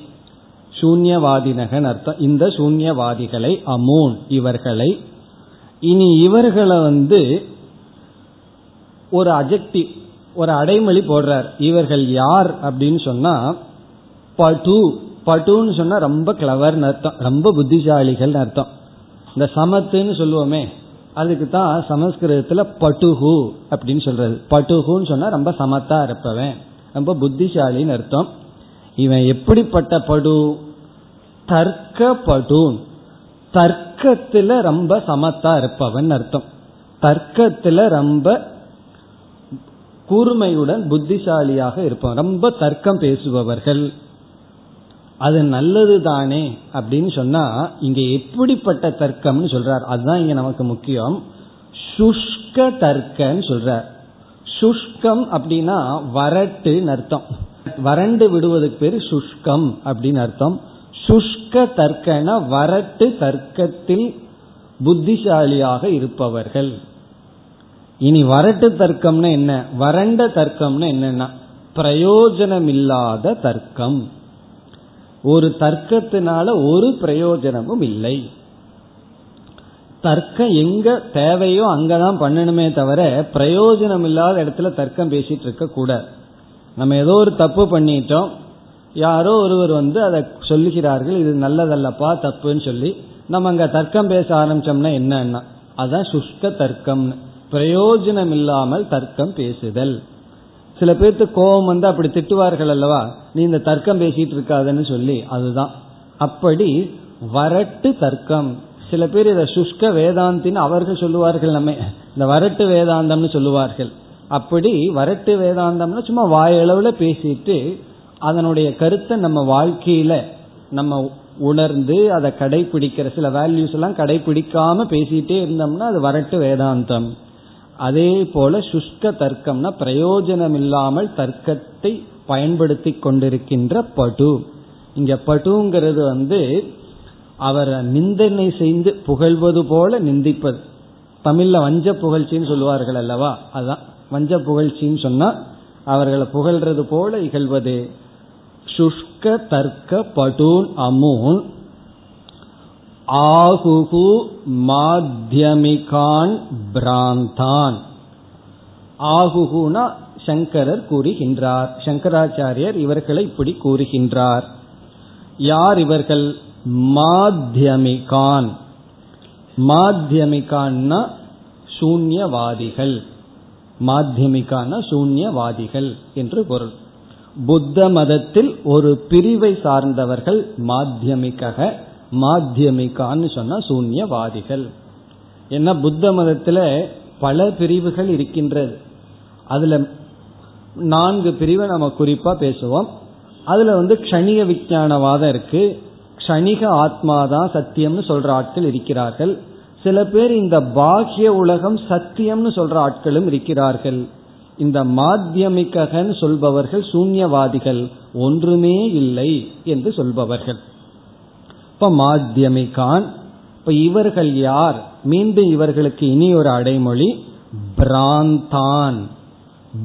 சூன்யவாதினகன் அர்த்தம் இந்த சூன்யவாதிகளை அமூன் இவர்களை. இனி இவர்களை வந்து ஒரு அஜெக்டிவ் ஒரு அடைமொழி போடுறார். இவர்கள் யார் அப்படின்னு சொன்னா படு படுன்னு சொன்னா ரொம்ப கிளவர்னு அர்த்தம். ரொம்ப புத்திசாலிகள் அர்த்தம். இந்த சமத்துன்னு சொல்லுவோமே அதுக்கு தான் சமஸ்கிருதத்துல பட்டுஹு அப்படின்னு சொல்றது. பட்டுஹுன்னு சொன்னா ரொம்ப சமத்தா இருப்பவன். ரொம்ப புத்திசாலின்னு அர்த்தம். இவன் எப்படிப்பட்ட படு? தர்க்க படுன் தர்க்கத்துல ரொம்ப சமத்தா இருப்பவன் அர்த்தம். தர்க்கத்துல ரொம்ப கூர்மையுடன் புத்திசாலியாக இருப்பவன். ரொம்ப தர்க்கம் பேசுபவர்கள். அது நல்லது தானே அப்படின்னு சொன்னா இங்க எப்படிப்பட்ட தர்க்கம்னு சொல்றார். அதுதான் இங்க நமக்கு முக்கியம். சுஷ்க தர்க்கன்னு சொல்றார். சுஷ்கம் அப்படின்னா வரட்டுன்னு அர்த்தம். வறண்டு விடுவதற்கு பேர் சுஷ்கம் அப்படின்னு அர்த்தம். சுஷ்க தர்க்கன வரட்டு தர்க்கத்தில் புத்திசாலியாக இருப்பவர்கள். இனி வரட்டு தர்க்கம்னா என்ன? வறண்ட தர்க்கம்னா என்னன்னா பிரயோஜனமில்லாத தர்க்கம். ஒரு தர்க்கத்தினால ஒரு பிரயோஜனமும் இல்லை. தர்க்கம் எங்க தேவையோ அங்கதான் பண்ணணுமே தவிர பிரயோஜனம் இல்லாத இடத்துல தர்க்கம் பேசிட்டு இருக்க கூடாது. நம்ம ஏதோ ஒரு தப்பு பண்ணிட்டோம். யாரோ ஒருவர் வந்து அதை சொல்லுகிறார்கள் இது நல்லதல்லப்பா தப்புன்னு சொல்லி நம்ம அங்க தர்க்கம் பேச ஆரம்பிச்சோம்னா என்னன்னா அதான் சுஷ்க தர்க்கம்னு. பிரயோஜனம் இல்லாமல் தர்க்கம் பேசுதல். சில பேர்த்து கோபம் வந்து அப்படி திட்டுவார்கள் அல்லவா? நீ இந்த தர்க்கம் பேசிட்டு இருக்காதன்னு சொல்லி அதுதான். அப்படி வரட்டு தர்க்கம். சில பேர் இதை சுஷ்க வேதாந்தின்னு அவர்கள் சொல்லுவார்கள் நம்ம. இந்த வரட்டு வேதாந்தம்னு சொல்லுவார்கள். அப்படி வரட்டு வேதாந்தம்னா சும்மா வாயளவுல பேசிட்டு அதனுடைய கருத்தை நம்ம வாழ்க்கையில நம்ம உணர்ந்து அதை கடைபிடிக்கிற சில வேல்யூஸ் எல்லாம் கடைபிடிக்காம பேசிட்டே இருந்தோம்னா அது வரட்டு வேதாந்தம். அதே போல சுஷ்க தர்க்கம்னா பிரயோஜனம் இல்லாமல் தர்க்கத்தை பயன்படுத்தி கொண்டிருக்கின்ற படு. இங்க படுங்கிறது வந்து அவரை நிந்தனை செய்து புகழ்வது போல நிந்திப்பது. தமிழ்ல வஞ்ச புகழ்ச்சின்னு சொல்லுவார்கள் அல்லவா? அதுதான் வஞ்ச புகழ்ச்சின்னு சொன்னா அவர்களை புகழ்றது போல இகழ்வது. சுஷ்க தர்க்க படூன் அமூன் ஆகுகு மாத்தியமிகான் பிராந்தான். ஆகுகுனா சங்கரர் கூறுகின்றார். சங்கராச்சாரியர் இவர்களை இப்படி கூறுகின்றார். யார் இவர்கள்? மாத்தியமிகான் மாத்தியமிகான்னா சூன்யவாதிகள். மாத்தியமிகான சூன்யவாதிகள் என்று பொருள். புத்த மதத்தில் ஒரு பிரிவை சார்ந்தவர்கள் மாத்தியமிக மாத்தியமிகான்னு சொன்னா சூன்யவாதிகள். ஏன்னா புத்த மதத்துல பல பிரிவுகள் இருக்கின்றது. அதுல நான்கு பிரிவை நம்ம குறிப்பா பேசுவோம். அதுல வந்து க்ஷணிக விஞ்ஞானவாதம் இருக்கு. க்ஷணிக ஆத்மாதான் சத்தியம்னு சொல்ற ஆட்கள் இருக்கிறார்கள். சில பேர் இந்த பாக்கிய உலகம் சத்தியம்னு சொல்ற ஆட்களும் இருக்கிறார்கள். இந்த மாத்தியமிக்ககன் சொல்பவர்கள் சூன்யவாதிகள். ஒன்றுமே இல்லை என்று சொல்பவர்கள். அப்ப மாத்தியமிகான் இப்ப இவர்கள் யார்? மீண்டும் இவர்களுக்கு இனி ஒரு அடைமொழி பிராந்தான்.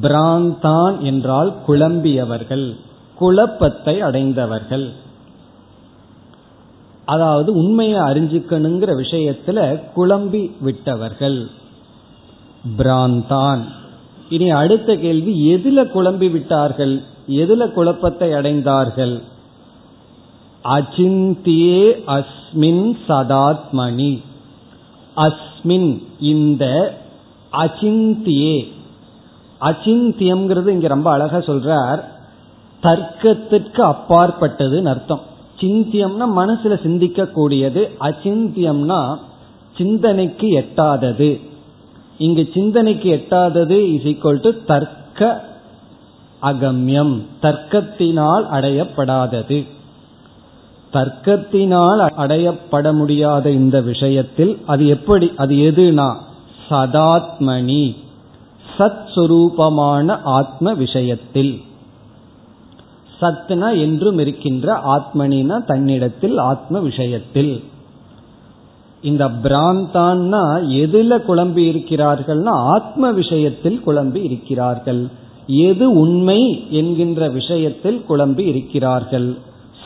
பிராந்தான் என்றால் குழம்பியவர்கள் குழப்பத்தை அடைந்தவர்கள். அதாவது உண்மையை அறிஞ்சுக்கணுங்கிற விஷயத்துல குழம்பி விட்டவர்கள். பிராந்தான். இனி அடுத்த கேள்வி எதுல குழம்பி விட்டார்கள்? எதுல குழப்பத்தை அடைந்தார்கள்? அச்சிந்தியே அஸ்மின் சதாத்மணி அஸ்மின் இந்த அச்சிந்தியே அச்சிந்தியம்ங்கிறது இங்க ரொம்ப அழகா சொல்றார். தர்க்கத்திற்கு அப்பாற்பட்டதுன்னு அர்த்தம். சிந்தியம்னா மனசுல சிந்திக்க கூடியது அச்சிந்தியம்னா சிந்தனைக்கு எட்டாதது. இங்கு சிந்தனைக்கு எட்டாதது இஸ் ஈக்வல் டு தர்க்க அகம்யம். தர்க்கத்தினால் அடையப்படாதது. தர்க்கத்தினால் அடையப்பட முடியாத இந்த விஷயத்தில் அது எப்படி அது எதுனா? சதாத்மணி சத் சுரூபமான ஆத்ம விஷயத்தில். சத்னா என்றும் இருக்கின்ற ஆத்மனினா தன்னிடத்தில் ஆத்ம விஷயத்தில். இந்த பிராந்தான்னா எதுல குழம்பி இருக்கிறார்கள்னா ஆத்ம விஷயத்தில் குழம்பி இருக்கிறார்கள். எது உண்மை என்கின்ற விஷயத்தில் குழம்பி இருக்கிறார்கள்.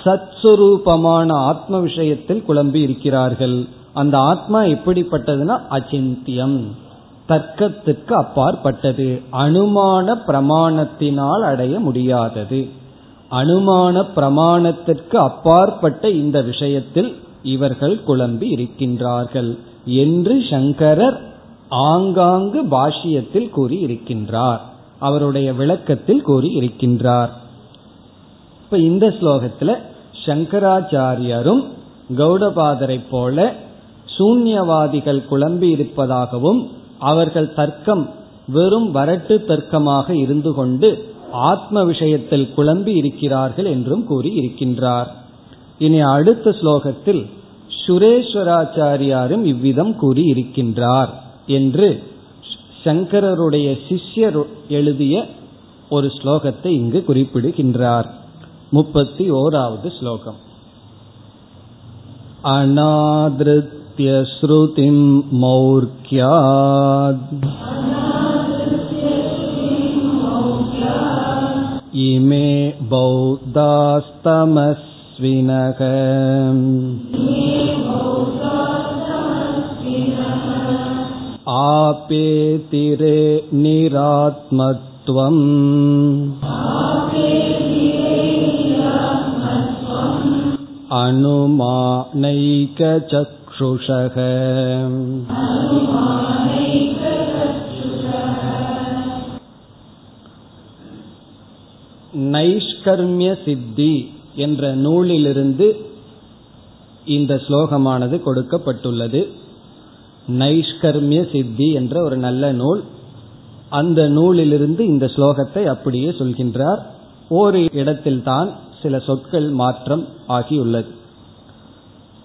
சத்ஸ்வரூபமான ஆத்ம விஷயத்தில் குழம்பி இருக்கிறார்கள். அந்த ஆத்மா எப்படிப்பட்டதுன்னா அச்சிந்தியம். தர்க்கத்துக்கு அப்பாற்பட்டது. அனுமான பிரமாணத்தினால் அடைய முடியாதது. அனுமான பிரமாணத்திற்கு அப்பாற்பட்ட இந்த விஷயத்தில் இவர்கள் குழம்பி இருக்கின்றார்கள் என்று சங்கரர் ஆங்காங்கு பாஷ்யத்தில் கூறி இருக்கின்றார் அவருடைய விளக்கத்தில் கூறி இருக்கின்றார் இப்ப இந்த ஸ்லோகத்துல சங்கராச்சாரியரும் கௌடபாதரை போல சூன்யவாதிகள் குழம்பி இருப்பதாகவும் அவர்கள் தர்க்கம் வெறும் வரட்டு தர்க்கமாக இருந்து கொண்டு ஆத்ம விஷயத்தில் குழம்பி இருக்கிறார்கள் என்றும் கூறி இருக்கின்றார் இனி அடுத்த ஸ்லோகத்தில் சுரேஸ்வராச்சாரியாரும் இவ்விதம் கூறி இருக்கின்றார் என்று சங்கரருடைய சிஷ்யர் எழுதிய ஒரு ஸ்லோகத்தை இங்கு குறிப்பிடுகின்றார். முப்பத்தி ஓராவது ஸ்லோகம் அநாதிருத்திய ஸ்ருதிம் மௌர்க்கியாத் इमे बौद्धास्तमस्विनः आपेतिरे निरात्मत्वम् अनुमानैकचक्षुषः நைஷ்கர்மிய சித்தி என்ற நூலிலிருந்து இந்த ஸ்லோகமானது கொடுக்கப்பட்டுள்ளது நைஷ்கர்மிய சித்தி என்ற ஒரு நல்ல நூல் அந்த நூலிலிருந்து இந்த ஸ்லோகத்தை அப்படியே சொல்கின்றார் ஒரு இடத்தில் தான் சில சொற்கள் மாற்றம் ஆகியுள்ளது.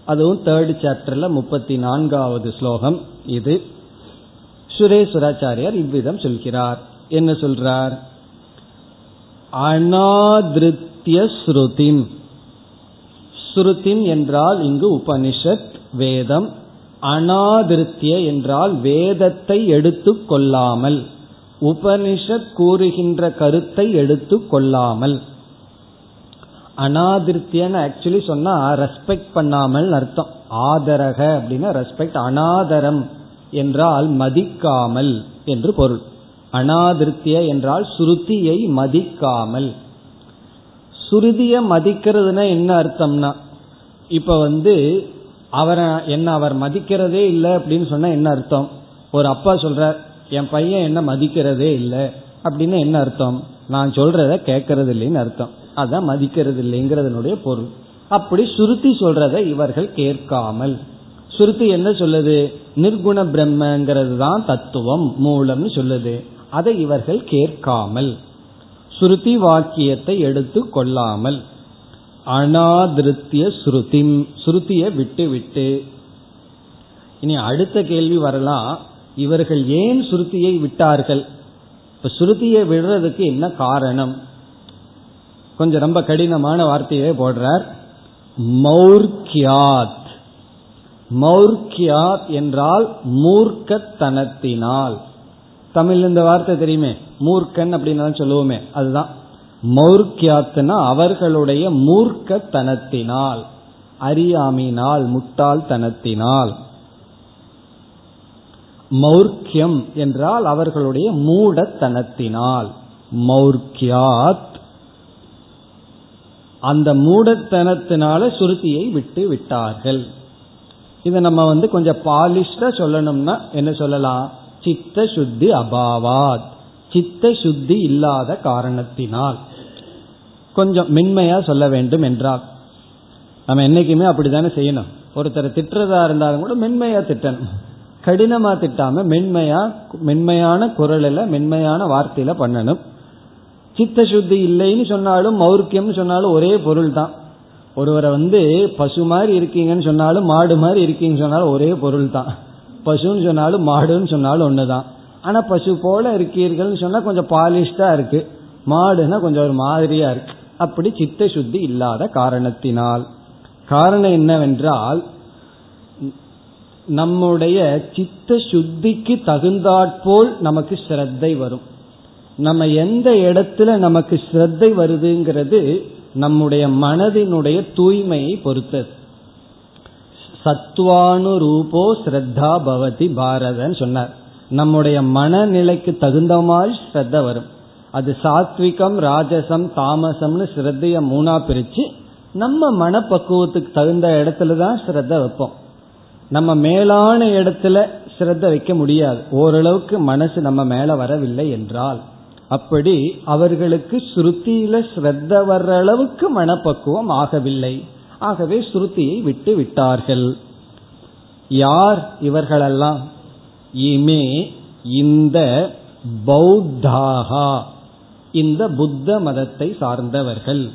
அதுவும் தேர்ட் சாப்டர்ல முப்பத்தி நான்காவது ஸ்லோகம் இது. சுரேஸ்வராச்சாரியார் இவ்விதம் சொல்கிறார். என்ன சொல்றார்? அனாதிருத்திய ஸ்ருதிம். ஸ்ருதிம் என்றால் இங்கு உபனிஷத் வேதம். அனாதிருத்திய என்றால் வேதத்தை எடுத்து கொள்ளாமல். உபனிஷத் கூறுகின்ற கருத்தை எடுத்து கொள்ளாமல். அனாதிருத்தியன்னு ஆக்சுவலி சொன்னா ரெஸ்பெக்ட் பண்ணாமல் அர்த்தம். ஆதரக அப்படின்னா ரெஸ்பெக்ட் அனாதரம் என்றால் மதிக்காமல் என்று பொருள். அனாதிருத்திய என்றால் சுருதியை மதிக்காமல். சுருதிய மதிக்கிறதுனா என்ன அர்த்தம்னா இப்ப வந்து அவரை என்ன அவர் மதிக்கிறதே இல்லை அப்படின்னு சொன்னா என்ன அர்த்தம்? ஒரு அப்பா சொல்றார் என் பையன் என்ன மதிக்கிறதே இல்லை அப்படின்னு என்ன அர்த்தம்? நான் சொல்றத கேட்கறது இல்லைன்னு அர்த்தம். அதான் மதிக்கிறது இல்லைங்கிறதனுடைய பொருள். அப்படி சுருத்தி சொல்றதை இவர்கள் கேட்காமல். சுருத்தி என்ன சொல்லுது? நிர்குண பிரம்மங்கிறது தான் தத்துவம் மூலம்னு சொல்லுது. அதை இவர்கள் கேட்காமல். ஸ்ருதி வாக்கியத்தை எடுத்து கொள்ளாமல். அனாதிருத்திய ஸ்ருதிம் ஸ்ருதியை விட்டு விட்டு. இனி அடுத்த கேள்வி வரலாம். இவர்கள் ஏன் சுருத்தியை விட்டார்கள்? இப்ப சுருத்தியை விடுறதுக்கு என்ன காரணம்? கொஞ்சம் ரொம்ப கடினமான வார்த்தையே போடுறார். மௌர்கியாத் மௌர்கியாத் என்றால் மூர்க்கத்தனத்தினால். தமிழ் இந்த வார்த்தை தெரியுமே மூர்க்கன் அப்படின்னு சொல்லுவோமே அதுதான். மௌர்கியாத்னா அவர்களுடைய மூர்க்கத்தனத்தினால் அறியாமையினால் முட்டாள்தனத்தினால். மௌர்க்கியம் என்றால் அவர்களுடைய மூடத்தனத்தினால். மௌர்கியாத் அந்த மூடத்தனத்தினால சுருத்தியை விட்டு விட்டார்கள். இதை நம்ம வந்து கொஞ்சம் பாலிஷ்டா சொல்லணும்னா என்ன சொல்லலாம்? சித்த சுத்தி அபாவாத். சித்த சுத்தி இல்லாத காரணத்தினால். கொஞ்சம் மென்மையா சொல்ல வேண்டும் என்றால். நம்ம என்னைக்குமே அப்படித்தானே செய்யணும். ஒருத்தர் திட்டுறதா இருந்தாலும் கூட மென்மையா திட்டணும். கடினமா திட்டாம மென்மையா மென்மையான குரலில் மென்மையான வார்த்தையில பண்ணணும். சித்த சுத்தி இல்லைன்னு சொன்னாலும் மௌர்க்கியம்னு சொன்னாலும் ஒரே பொருள் தான் ஒருவரை வந்து பசு மாதிரி இருக்கீங்கன்னு சொன்னாலும் மாடு மாதிரி இருக்கீங்கன்னு சொன்னாலும் ஒரே பொருள் தான் பசுன்னு சொன்னாலும் மாடுன்னு சொன்னாலும் ஒண்ணுதான். ஆனா பசு போல இருக்கீர்கள்னு சொன்னா கொஞ்சம் பாலிஷ்டா இருக்கு. மாடுன்னா கொஞ்சம் ஒரு மாதிரியா இருக்கு. அப்படி சித்த சுத்தி இல்லாத காரணத்தினால். காரணம் என்னவென்றால் நம்முடைய சித்த சுத்திக்கு தகுந்தாற்போல் நமக்கு ஸ்ரத்தை வரும். நம்ம எந்த இடத்துல நமக்கு ஸ்ரத்தை வருதுங்கிறது நம்முடைய மனதினுடைய தூய்மையை பொறுத்தது. சத்வானு ரூபோ ஸ்ரத்தா பவதி பாரதன் சொன்னார். நம்முடைய மனநிலைக்கு தகுந்த மாதிரி ஸ்ரத்த வரும். அது சாத்விகம் ராஜசம் தாமசம்னு ஸ்ரத்தைய மூணா பிரிச்சு நம்ம மனப்பக்குவத்துக்கு தகுந்த இடத்துல தான் ஸ்ரத்த வைப்போம். நம்ம மேலான இடத்துல ஸ்ரத்த வைக்க முடியாது. ஓரளவுக்கு மனசு நம்ம மேல வரவில்லை என்றால். அப்படி அவர்களுக்கு ஸ்ருதியில ஸ்ரத்த வர்ற அளவுக்கு மனப்பக்குவம் ஆகவில்லை. ஆகவே ஸ்ருதியை விட்டு விட்டார்கள். யார் இவர்களெல்லாம்? இமே இந்த பௌத்தாகா. இந்த புத்த மதத்தை சார்ந்தவர்கள்.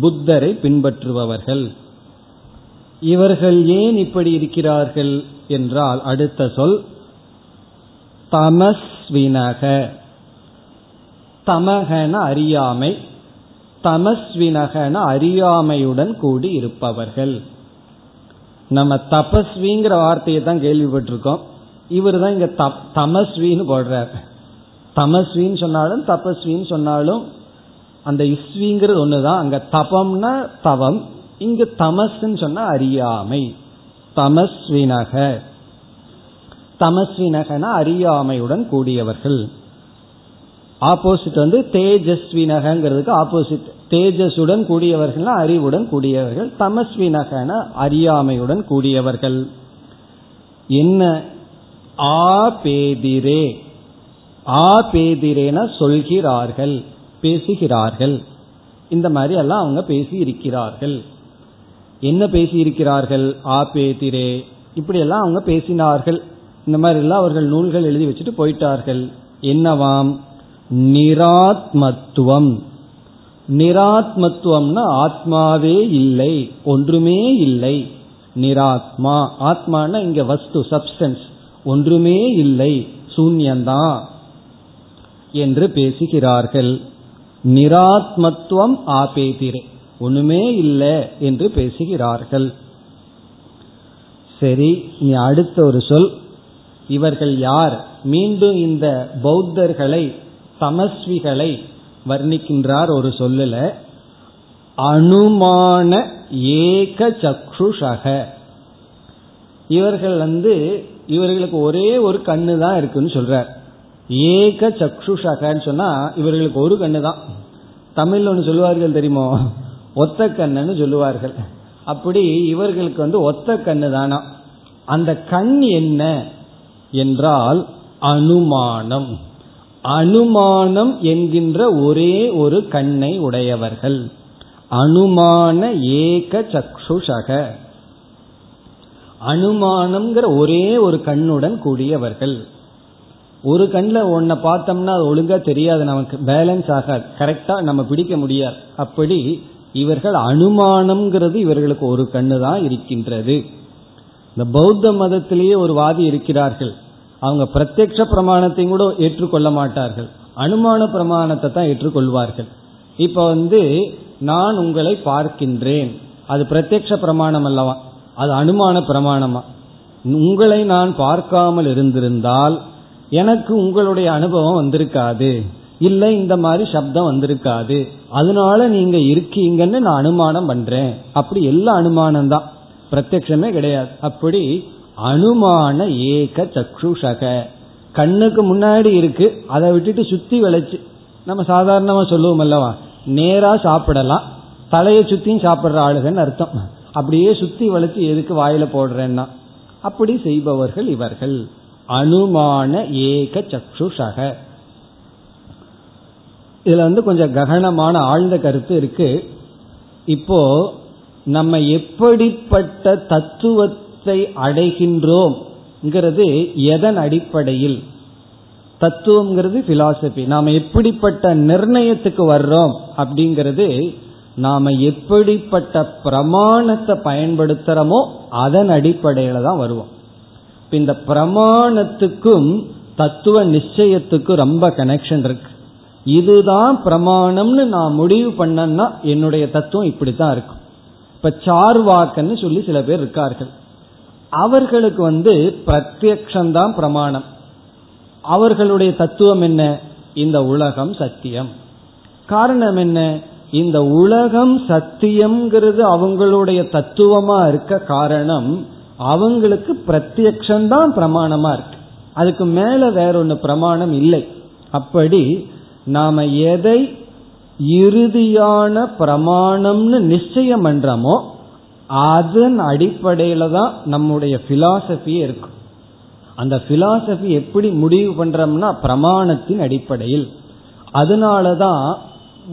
புத்தரை பின்பற்றுபவர்கள். இவர்கள் ஏன் இப்படி இருக்கிறார்கள்? என்றால் அடுத்த சொல் தமஸ்வினக. தமகன அறியாமை தமஸ்வினகன அறியாமையுடன் கூடி இருப்பவர்கள். நம்ம தபஸ்விங்கிற வார்த்தையை தான் கேள்விப்பட்டிருக்கோம். இவர் தான் இங்க தமஸ்வின்னு போடுறார். தமஸ்வின்னு சொன்னாலும் தபஸ்வின்னு சொன்னாலும் அந்த இஸ்விங்கிறது ஒண்ணுதான். அங்க தபம்னா தவம் இங்கு தமஸ்ன்னு சொன்னா அறியாமை. தமஸ்வினக தமஸ்வினகன அறியாமையுடன் கூடியவர்கள். ஆப்போசிட் வந்து தேஜஸ்வினகங்கிறதுக்கு ஆப்போசிட். தேஜஸுடன் கூடியவர்கள் அறிவுடன் கூடியவர்கள். தமஸ்வினகன அறியாமையுடன் கூடியவர்கள். என்ன? ஆபேதிரே ஆபேதிரேன சொல்கிறார்கள் பேசுகிறார்கள். இந்த மாதிரி எல்லாம் அவங்க பேசி இருக்கிறார்கள் என்ன பேசி இருக்கிறார்கள் ஆபேதிரே இப்படியெல்லாம் அவங்க பேசினார்கள். இந்த மாதிரி எல்லாம் அவர்கள் நூல்கள் எழுதி வச்சுட்டு போயிட்டார்கள். என்னவாம்? நிராத்மத்துவம். நிராத்மத்துவம்னா ஆத்மாவே இல்லை ஒன்றுமே இல்லை. நிராத்மா ஆத்மானா இங்க வஸ்து சப்ஸ்டன்ஸ் ஒன்றுமே இல்லை சூன்யந்தான் என்று பேசுகிறார்கள். நிராத்மத்துவம் ஆபேதிரே ஒண்ணுமே இல்லை என்று பேசுகிறார்கள். சரி நீ அடுத்த ஒரு சொல். இவர்கள் யார்? மீண்டும் இந்த பௌத்தர்களை தமஸ்விகளை வர்ணிக்கின்றார் ஒரு சொல்லல அனுமான ஏக சக்ஷுஷக. இவர்கள் வந்து இவர்களுக்கு ஒரே ஒரு கண்ணு தான் இருக்குன்னு சொல்றார். ஏக சக்ஷுஷகன்னு சொன்னா இவர்களுக்கு ஒரு கண்ணு தான். தமிழ் ஒன்று சொல்லுவார்கள் தெரியுமோ? ஒத்த கண்ணுன்னு சொல்லுவார்கள். அப்படி இவர்களுக்கு வந்து ஒத்த கண்ணு தானா. அந்த கண் என்ன? என்றால் அனுமானம். அனுமானம் என்கின்ற ஒரே ஒரு கண்ணை உடையவர்கள். அனுமான ஏக சக்ஷுஷக. அனுமானம்ங்கிற ஒரே ஒரு கண்ணுடன் கூடியவர்கள். ஒரு கண்ணில் ஒன்றை பார்த்தோம்னா அது ஒழுங்காக தெரியாது நமக்கு பேலன்ஸ் ஆகாது. கரெக்டாக நம்ம பிடிக்க முடியாது. அப்படி இவர்கள் அனுமானம்ங்கிறது இவர்களுக்கு ஒரு கண்ணு தான் இருக்கின்றது. இந்த பௌத்த மதத்திலேயே ஒரு வாதி இருக்கிறார்கள். அவங்க பிரத்யக்ஷ பிரமாணத்தையும் கூட ஏற்றுக்கொள்ள மாட்டார்கள். அனுமான பிரமாணத்தை தான் ஏற்றுக்கொள்வார்கள். இப்ப வந்து நான் உங்களை பார்க்கின்றேன். அது பிரத்யக்ஷ பிரமாணம் அல்லவா? அது அனுமான பிரமாணமா? உங்களை நான் பார்க்காமல் இருந்திருந்தால் எனக்கு உங்களுடைய அனுபவம் வந்திருக்காது. இல்லை இந்த மாதிரி சப்தம் வந்திருக்காது. அதனால நீங்க இருக்கீங்கன்னு நான் அனுமானம் பண்றேன். அப்படி எல்லா அனுமானம் தான் பிரத்யமே கிடையாது. அப்படி அனுமான ஏக சக்ஷுஷக. கண்ணுக்கு முன்னாடி இருக்கு அதை விட்டுட்டு சுத்தி விளைச்சு. நம்ம சாதாரணமா சொல்லுவோம் அல்லவா? நேரா சாப்பிடலாம் தலையை சுத்தியும் சாப்பிடுற ஆளுகன்னு அர்த்தம். அப்படியே சுத்தி வளைச்சு எதுக்கு வாயில போடுறேன்னா? அப்படி செய்பவர்கள் இவர்கள். அனுமான ஏக சக்ஷுஷக. இதுல வந்து கொஞ்சம் ககனமான ஆழ்ந்த கருத்து இருக்கு. இப்போ நம்ம எப்படிப்பட்ட தத்துவத்தை அடைகின்றோம் எதன் அடிப்படையில்? தத்துவம்ங்கிறது பிலாசபி நாம் எப்படிப்பட்ட நிர்ணயத்துக்கு வர்றோம் அப்படிங்கிறது நாம எப்படிப்பட்ட பிரமாணத்தை பயன்படுத்துறோமோ அதன் அடிப்படையில தான் வருவோம். இந்த பிரமாணத்துக்கும் தத்துவ நிச்சயத்துக்கும் ரொம்ப கனெக்ஷன் இருக்கு. இதுதான் பிரமாணம்னு நான் முடிவு பண்ணேன்னா என்னுடைய தத்துவம் இப்படித்தான் இருக்கும். இப்ப சார்வாக்கன்னு சொல்லி சில பேர் இருக்கார்கள். அவர்களுக்கு வந்து பிரத்யக்ஷந்தான் பிரமாணம். அவர்களுடைய தத்துவம் என்ன? இந்த உலகம் சத்தியம். காரணம் என்ன? இந்த உலகம் சத்தியம்ங்கிறது அவங்களுடைய தத்துவமா இருக்க காரணம் அவங்களுக்கு பிரத்யக்ஷந்தான் பிரமாணமா இருக்கு. அதுக்கு மேல வேற ஒன்னு பிரமாணம் இல்லை. அப்படி நாம எதை இறுதியான பிரமாணம்னு நிச்சயம் பண்றோமோ அதன் அடிப்படையில தான் நம்முடைய பிலாசபி இருக்கும் அந்த பிலாசபி எப்படி முடிவு பண்றோம்னா பிரமாணத்தின் அடிப்படையில். அதனாலதான்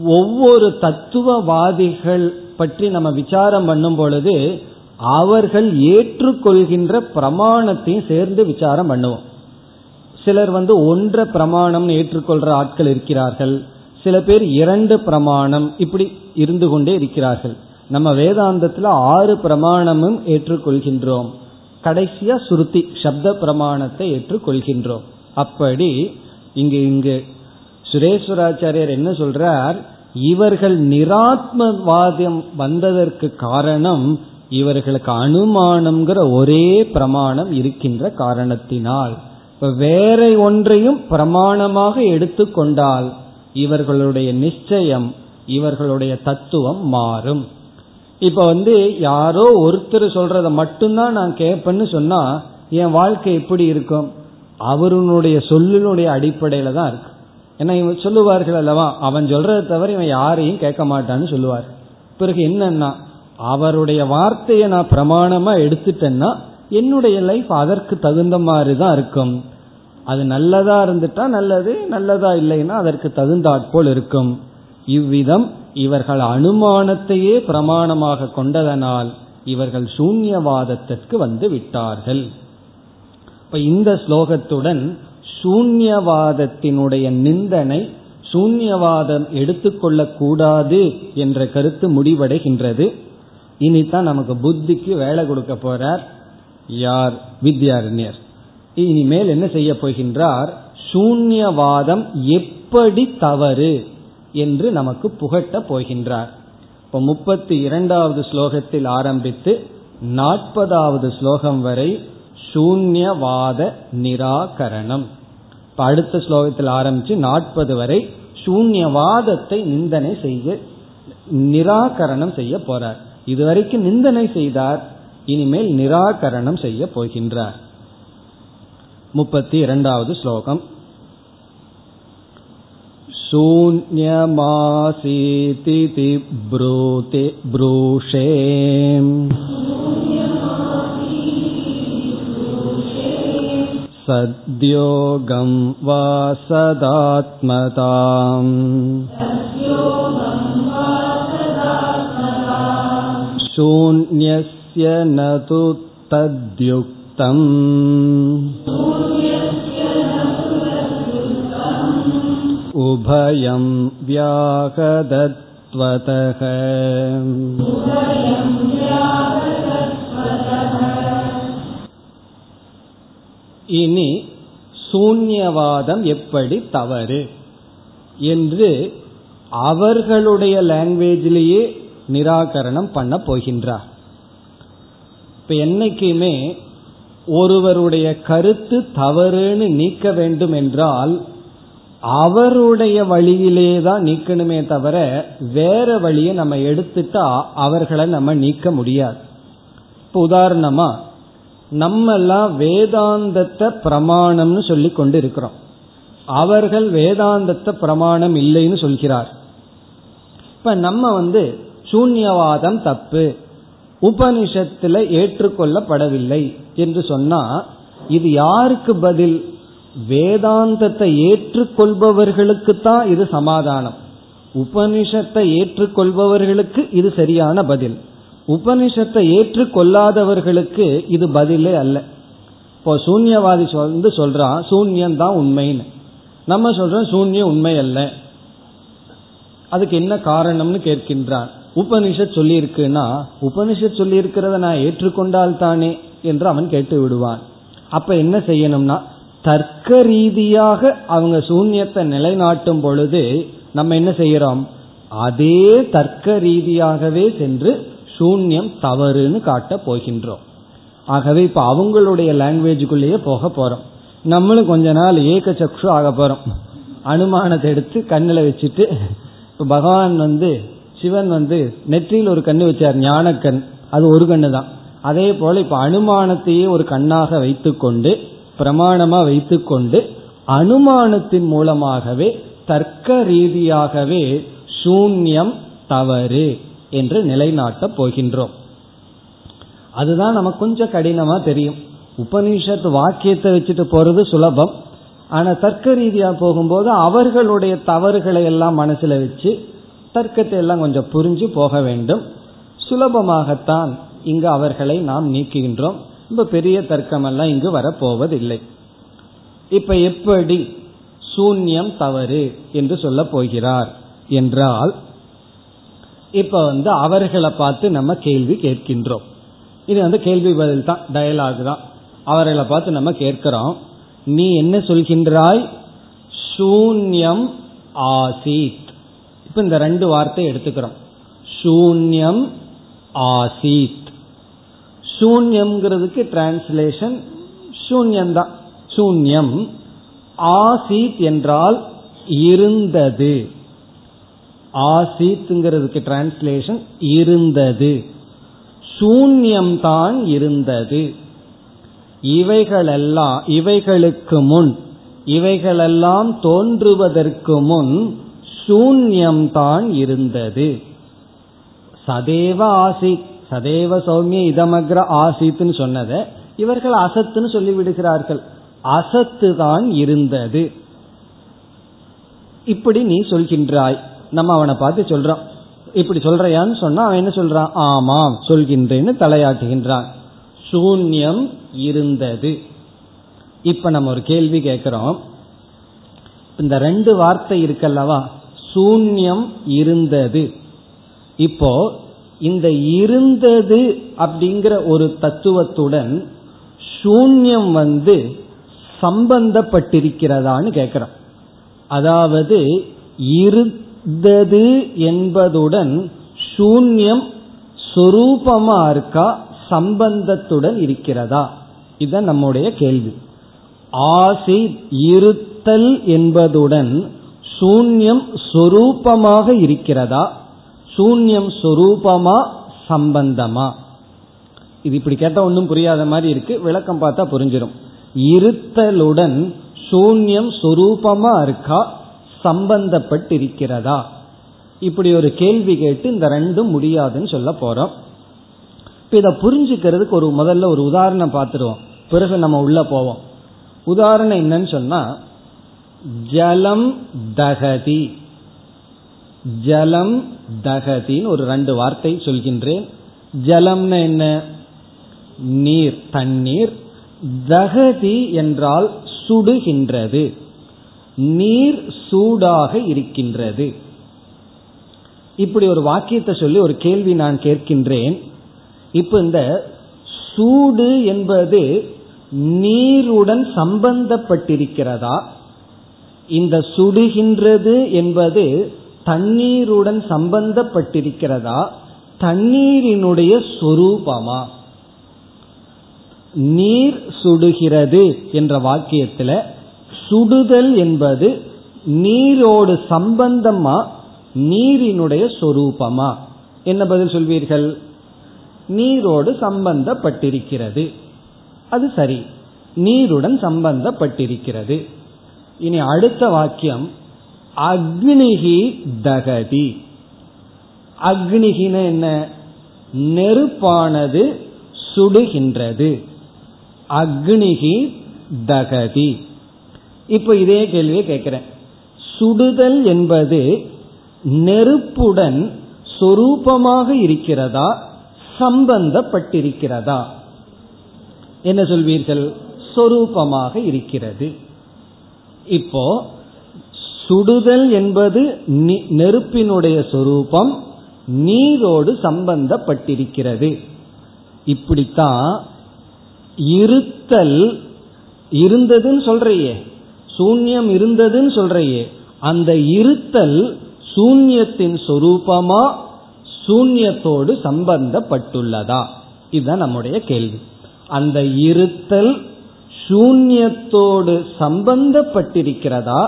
ஒவ்வொரு தத்துவவாதிகள் பற்றி நம்ம விசாரம் பண்ணும் பொழுது அவர்கள் ஏற்றுக்கொள்கின்ற பிரமாணத்தையும் சேர்ந்து விசாரம் பண்ணுவோம். சிலர் வந்து ஒன்ற பிரமாணம் ஏற்றுக்கொள்ற ஆட்கள் இருக்கிறார்கள். சில பேர் இரண்டு பிரமாணம் இப்படி இருந்து கொண்டே இருக்கிறார்கள். நம்ம வேதாந்தத்துல ஆறு பிரமாணமும் ஏற்றுக்கொள்கின்றோம். கடைசியா சுருத்தி சப்த பிரமாணத்தை ஏற்றுக்கொள்கின்றோம். அப்படி இங்கு இங்கு சுரேஸ்வராச்சாரியர் என்ன சொல்றார்? இவர்கள் நிராத்மவாதம் வந்ததற்கு காரணம் இவர்களுக்கு அனுமானம்ங்கிற ஒரே பிரமாணம் இருக்கின்ற காரணத்தினால். இப்ப வேற ஒன்றையும் பிரமாணமாக எடுத்துக்கொண்டால் இவர்களுடைய நிச்சயம் இவர்களுடைய தத்துவம் மாறும். இப்ப வந்து யாரோ ஒருத்தர் சொல்றத மட்டும்தான் நான் கேட்பேன்னு சொன்னா என் வாழ்க்கை எப்படி இருக்கும்? அவருடைய சொல்லினுடைய அடிப்படையில தான் இருக்கு. ஏன்னா இவன் சொல்லுவார்கள் அல்லவா அவன் சொல்றதை தவிர இவன் யாரையும் கேட்க மாட்டான்னு சொல்லுவார். பிறகு என்னன்னா அவருடைய வார்த்தையை நான் பிரமாணமா எடுத்துட்டேன்னா என்னுடைய லைஃப் அதற்கு தகுந்த மாதிரி தான் இருக்கும். அது நல்லதா இருந்துட்டா நல்லது நல்லதா இல்லைன்னா அதற்கு தகுந்தாற்போல் இருக்கும். இவ்விதம் இவர்கள் அனுமானத்தையே பிரமாணமாக கொண்டதனால் இவர்கள் சூன்யவாதத்திற்கு வந்து விட்டார்கள். இப்ப இந்த ஸ்லோகத்துடன் சூன்யவாதத்தினுடைய நிந்தனை சூன்யவாதம் எடுத்துக்கொள்ளக்கூடாது என்ற கருத்து முடிவடைகின்றது. இனிதான் நமக்கு புத்திக்கு வேலை கொடுக்க போறார் யார்? வித்யாரண்யர். இனிமேல் என்ன செய்ய போகின்றார்? சூன்யவாதம் எப்படி தவறு? என்று நமக்கு புகட்ட போகின்றார். இப்ப முப்பத்தி இரண்டாவது ஸ்லோகத்தில் ஆரம்பித்து நாற்பதாவது ஸ்லோகம் வரை சூன்யவாத நிராகரணம். இப்ப அடுத்த ஸ்லோகத்தில் ஆரம்பிச்சு நாற்பது வரை சூன்யவாதத்தை நிந்தனை செய்ய நிராகரணம் செய்ய போறார். இதுவரைக்கும் நிந்தனை செய்தார் இனிமேல் நிராகரணம் செய்ய போகின்றார். முப்பத்தி இரண்டாவது ஸ்லோகம். शून्यमासीति ब्रूति ब्रूषे सद्योगं वा सदात्मताम् शून्यस्य न तु तद्युक्तम् उभयं व्याहदत्वतः இனி சூன்யவாதம் எப்படி தவறு என்று அவர்களுடைய லாங்குவேஜிலேயே நிராகரணம் பண்ண போகின்றார் இப்ப என்னைக்குமே ஒருவருடைய கருத்து தவறுன்னு நீக்க வேண்டும் என்றால் அவருடைய வழியிலே தான் நீக்கணுமே தவிர வேற வழியை நம்ம எடுத்துட்டா அவர்களை நம்ம நீக்க முடியாது. இப்போ உதாரணமா நம்ம எல்லாம் வேதாந்தத்தை பிரமாணம்னு சொல்லி கொண்டு இருக்கிறோம் அவர்கள் வேதாந்தத்தை பிரமாணம் இல்லைன்னு சொல்கிறார். இப்ப நம்ம வந்து சூன்யவாதம் தப்பு உபனிஷத்துல ஏற்றுக்கொள்ளப்படவில்லை என்று சொன்னா இது யாருக்கு பதில்? வேதாந்தத்தை ஏற்றுக்கொள்பவர்களுக்கு தான் இது சமாதானம். உபனிஷத்தை ஏற்றுக்கொள்பவர்களுக்கு இது சரியான பதில். உபனிஷத்தை ஏற்றுக்கொள்ளாதவர்களுக்கு இது பதிலே அல்ல. இப்போ சூன்யவாதி வந்து சொல்றான் சூன்யம் தான் உண்மைன்னு. நம்ம சொல்றோம் சூன்யம் உண்மை அல்ல. அதுக்கு என்ன காரணம்னு கேட்கின்றான். உபனிஷத் சொல்லியிருக்குன்னா உபனிஷத் சொல்லியிருக்கிறத நான் ஏற்றுக்கொண்டால் தானே என்று அவன் கேட்டு விடுவான். அப்ப என்ன செய்யணும்னா தர்க்க ரீதியாக அவங்க சூன்யத்தை நிலைநாட்டும் பொழுது நம்ம என்ன செய்யறோம்? அதே தர்க்க ரீதியாகவே சென்று சூன்யம் தவறுன்னு காட்ட போகின்றோம். ஆகவே இப்ப அவங்களுடைய லாங்குவேஜுக்குள்ளேயே போக போறோம். நம்மளும் கொஞ்ச நாள் ஏக சக்ஷு ஆக போறோம். அனுமானத்தை எடுத்து கண்ணில் வச்சுட்டு இப்போ பகவான் வந்து சிவன் வந்து நெற்றியில் ஒரு கண்ணு வச்சார் ஞானக்கண். அது ஒரு கண்ணு தான் அதே போல இப்ப அனுமானத்தையே ஒரு கண்ணாக வைத்துக்கொண்டு பிரமாணமா வைத்துக்கொண்டு அனுமானத்தின் மூலமாகவே தர்க்க ரீதியாகவே சூன்யம் தவறு என்று நிலைநாட்டப் போகின்றோம். அதுதான் நமக்கு கொஞ்சம் கடினமா தெரியும். உபனிஷத் வாக்கியத்தை வச்சுட்டு போறது சுலபம். ஆனா தர்க்க ரீதியா போகும்போது அவர்களுடைய தவறுகளை எல்லாம் மனசுல வச்சு தர்க்கத்தை எல்லாம் கொஞ்சம் புரிஞ்சு போக வேண்டும். சுலபமாகத்தான் இங்கு அவர்களை நாம் நீக்குகின்றோம். ரொம்ப பெரிய தர்க்கமெல்லாம் இங்கு வரப்போவதில்லை. இப்ப எப்படி சூன்யம் தவறு என்று சொல்ல போகிறார் என்றால் இப்ப வந்து அவர்களை பார்த்து நம்ம கேள்வி கேட்கின்றோம். இது வந்து கேள்வி பதில் தான் டயலாக் தான். அவர்களை பார்த்து நம்ம கேட்கிறோம். நீ என்ன சொல்கின்றாய்? சூன்யம் ஆசீத். இப்ப இந்த ரெண்டு வார்த்தை எடுத்துக்கிறோம். சூன்யம் ஆசீத். சூன்யம்ங்கிறதுக்கு டிரான்ஸ்லேஷன் சூன்யம் தான் சூன்யம் ஆசீத் என்றால் இருந்தது. ஆசீத்ங்கிறதுக்கு டிரான்ஸ்லேஷன் இருந்தது. சூன்யம்தான் இருந்தது. இவைகளெல்லாம் இவைகளுக்கு முன் இவைகளெல்லாம் தோன்றுவதற்கு முன் சூன்யம்தான் இருந்தது. சதேவ ஆசித். சதேவ சௌமிய இதமக்ர ஆசித்துன்னு சொன்னதை இவர்கள் அசத்துன்னு சொல்லி விடுகிறார்கள் அசத்து தான் இருந்தது. இப்படி நீ சொல்கின்றாய். நம்ம அவனை பார்த்து சொல்றோம். இப்படி சொல்றையான்னு சொன்னா அவன் என்ன சொல்றான்? ஆமாம் சொல்கின்றேன்னு தலையாட்டுகின்றான். சூன்யம் இருந்தது. இப்ப நம்ம ஒரு கேள்வி கேட்கிறோம். இந்த ரெண்டு வார்த்தை இருக்கல்லவா? சூன்யம் இருந்தது. இப்போ இந்த இருந்தது அப்படிங்கிற ஒரு தத்துவத்துடன் சூன்யம் வந்து சம்பந்தப்பட்டிருக்கிறதான்னு கேட்கிறோம் அதாவது இருந்தது என்பதுடன் சூன்யம் சொரூபமா இருக்கா சம்பந்தத்துடன் இருக்கிறதா? இதுதான் நம்முடைய கேள்வி. ஆசை இருத்தல் என்பதுடன் சூன்யம் சொரூபமாக இருக்கிறதா? சூன்யம் சொரூபமா சம்பந்தமா? இது இப்படி கேட்டா ஒன்றும் புரியாத மாதிரி இருக்கு. விளக்கம் பார்த்தா புரிஞ்சிடும் இருத்தலுடன் சூன்யம் சொரூபமா இருக்கா? சம்பந்தப்பட்டிருக்கிறதா? இப்படி ஒரு கேள்வி கேட்டு இந்த ரெண்டும் முடியாதுன்னு சொல்ல போறோம். இப்ப இதை புரிஞ்சுக்கிறதுக்கு ஒரு முதல்ல ஒரு உதாரணம் பார்த்துருவோம். பிறகு நம்ம உள்ள போவோம். உதாரணம் என்னன்னு சொன்னா ஜலம் தகதி. ஜலம் தகதின்னு ஒரு ரெண்டு வார்த்தை சொல்கின்றேன். ஜலம்னா என்ன? நீர் தண்ணீர். தகதி என்றால் சுடுகின்றது. நீர் சூடாக இருக்கின்றது. இப்படி ஒரு வாக்கியத்தை சொல்லி ஒரு கேள்வி நான் கேட்கின்றேன். இப்ப இந்த சூடு என்பது நீருடன் சம்பந்தப்பட்டிருக்கிறதா? இந்த சுடுகின்றது என்பது தண்ணீருடன் சம்பந்தப்பட்டிருக்கிறதா? தண்ணீரினுடைய சொரூபமா? நீர் சுடுகிறது என்ற வாக்கியத்துல சுடுதல் என்பது நீரோடு சம்பந்தமா நீரினுடைய சொரூபமா? என்ன பதில் சொல்வீர்கள்? நீரோடு சம்பந்தப்பட்டிருக்கிறது. அது சரி. நீருடன் சம்பந்தப்பட்டிருக்கிறது. இனி அடுத்த வாக்கியம். அக்னிகி தகதி. அக்னிகின என்ன? நெருப்பானது சுடுகின்றது. அக்னிகி தகதி. இப்ப இதே கேள்வியை கேட்கிறேன். சுடுதல் என்பது நெருப்புடன் சொரூபமாக இருக்கிறதா? சம்பந்தப்பட்டிருக்கிறதா? என்ன சொல்வீர்கள்? சொரூபமாக இருக்கிறது. இப்போ சுடுதல் என்பது நெருப்பினுடைய சொரூபம் நீரோடு சம்பந்தப்பட்டிருக்கிறது. இப்படித்தான் இருத்தல் இருந்ததுன்னு சொல்றையே சூன்யம் இருந்ததுன்னு சொல்றையே அந்த இருத்தல் சூன்யத்தின் சொரூபமா சூன்யத்தோடு சம்பந்தப்பட்டுள்ளதா? இதுதான் நம்முடைய கேள்வி. அந்த இருத்தல் சூன்யத்தோடு சம்பந்தப்பட்டிருக்கிறதா?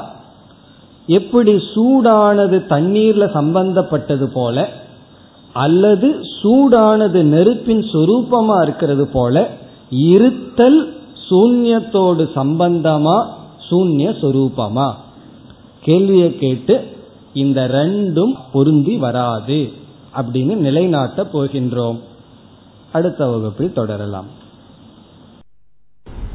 எப்படி சூடானது தண்ணீர்ல சம்பந்தப்பட்டது போல அல்லது சூடானது நெருப்பின் சொரூபமா இருக்கிறது போல இருத்தல் சூன்யத்தோடு சம்பந்தமா சூன்ய சொரூபமா? கேள்வியை கேட்டு இந்த ரெண்டும் பொருந்தி வராது அப்படின்னு நிலைநாட்ட போகின்றோம். அடுத்த வகுப்பில் தொடரலாம்.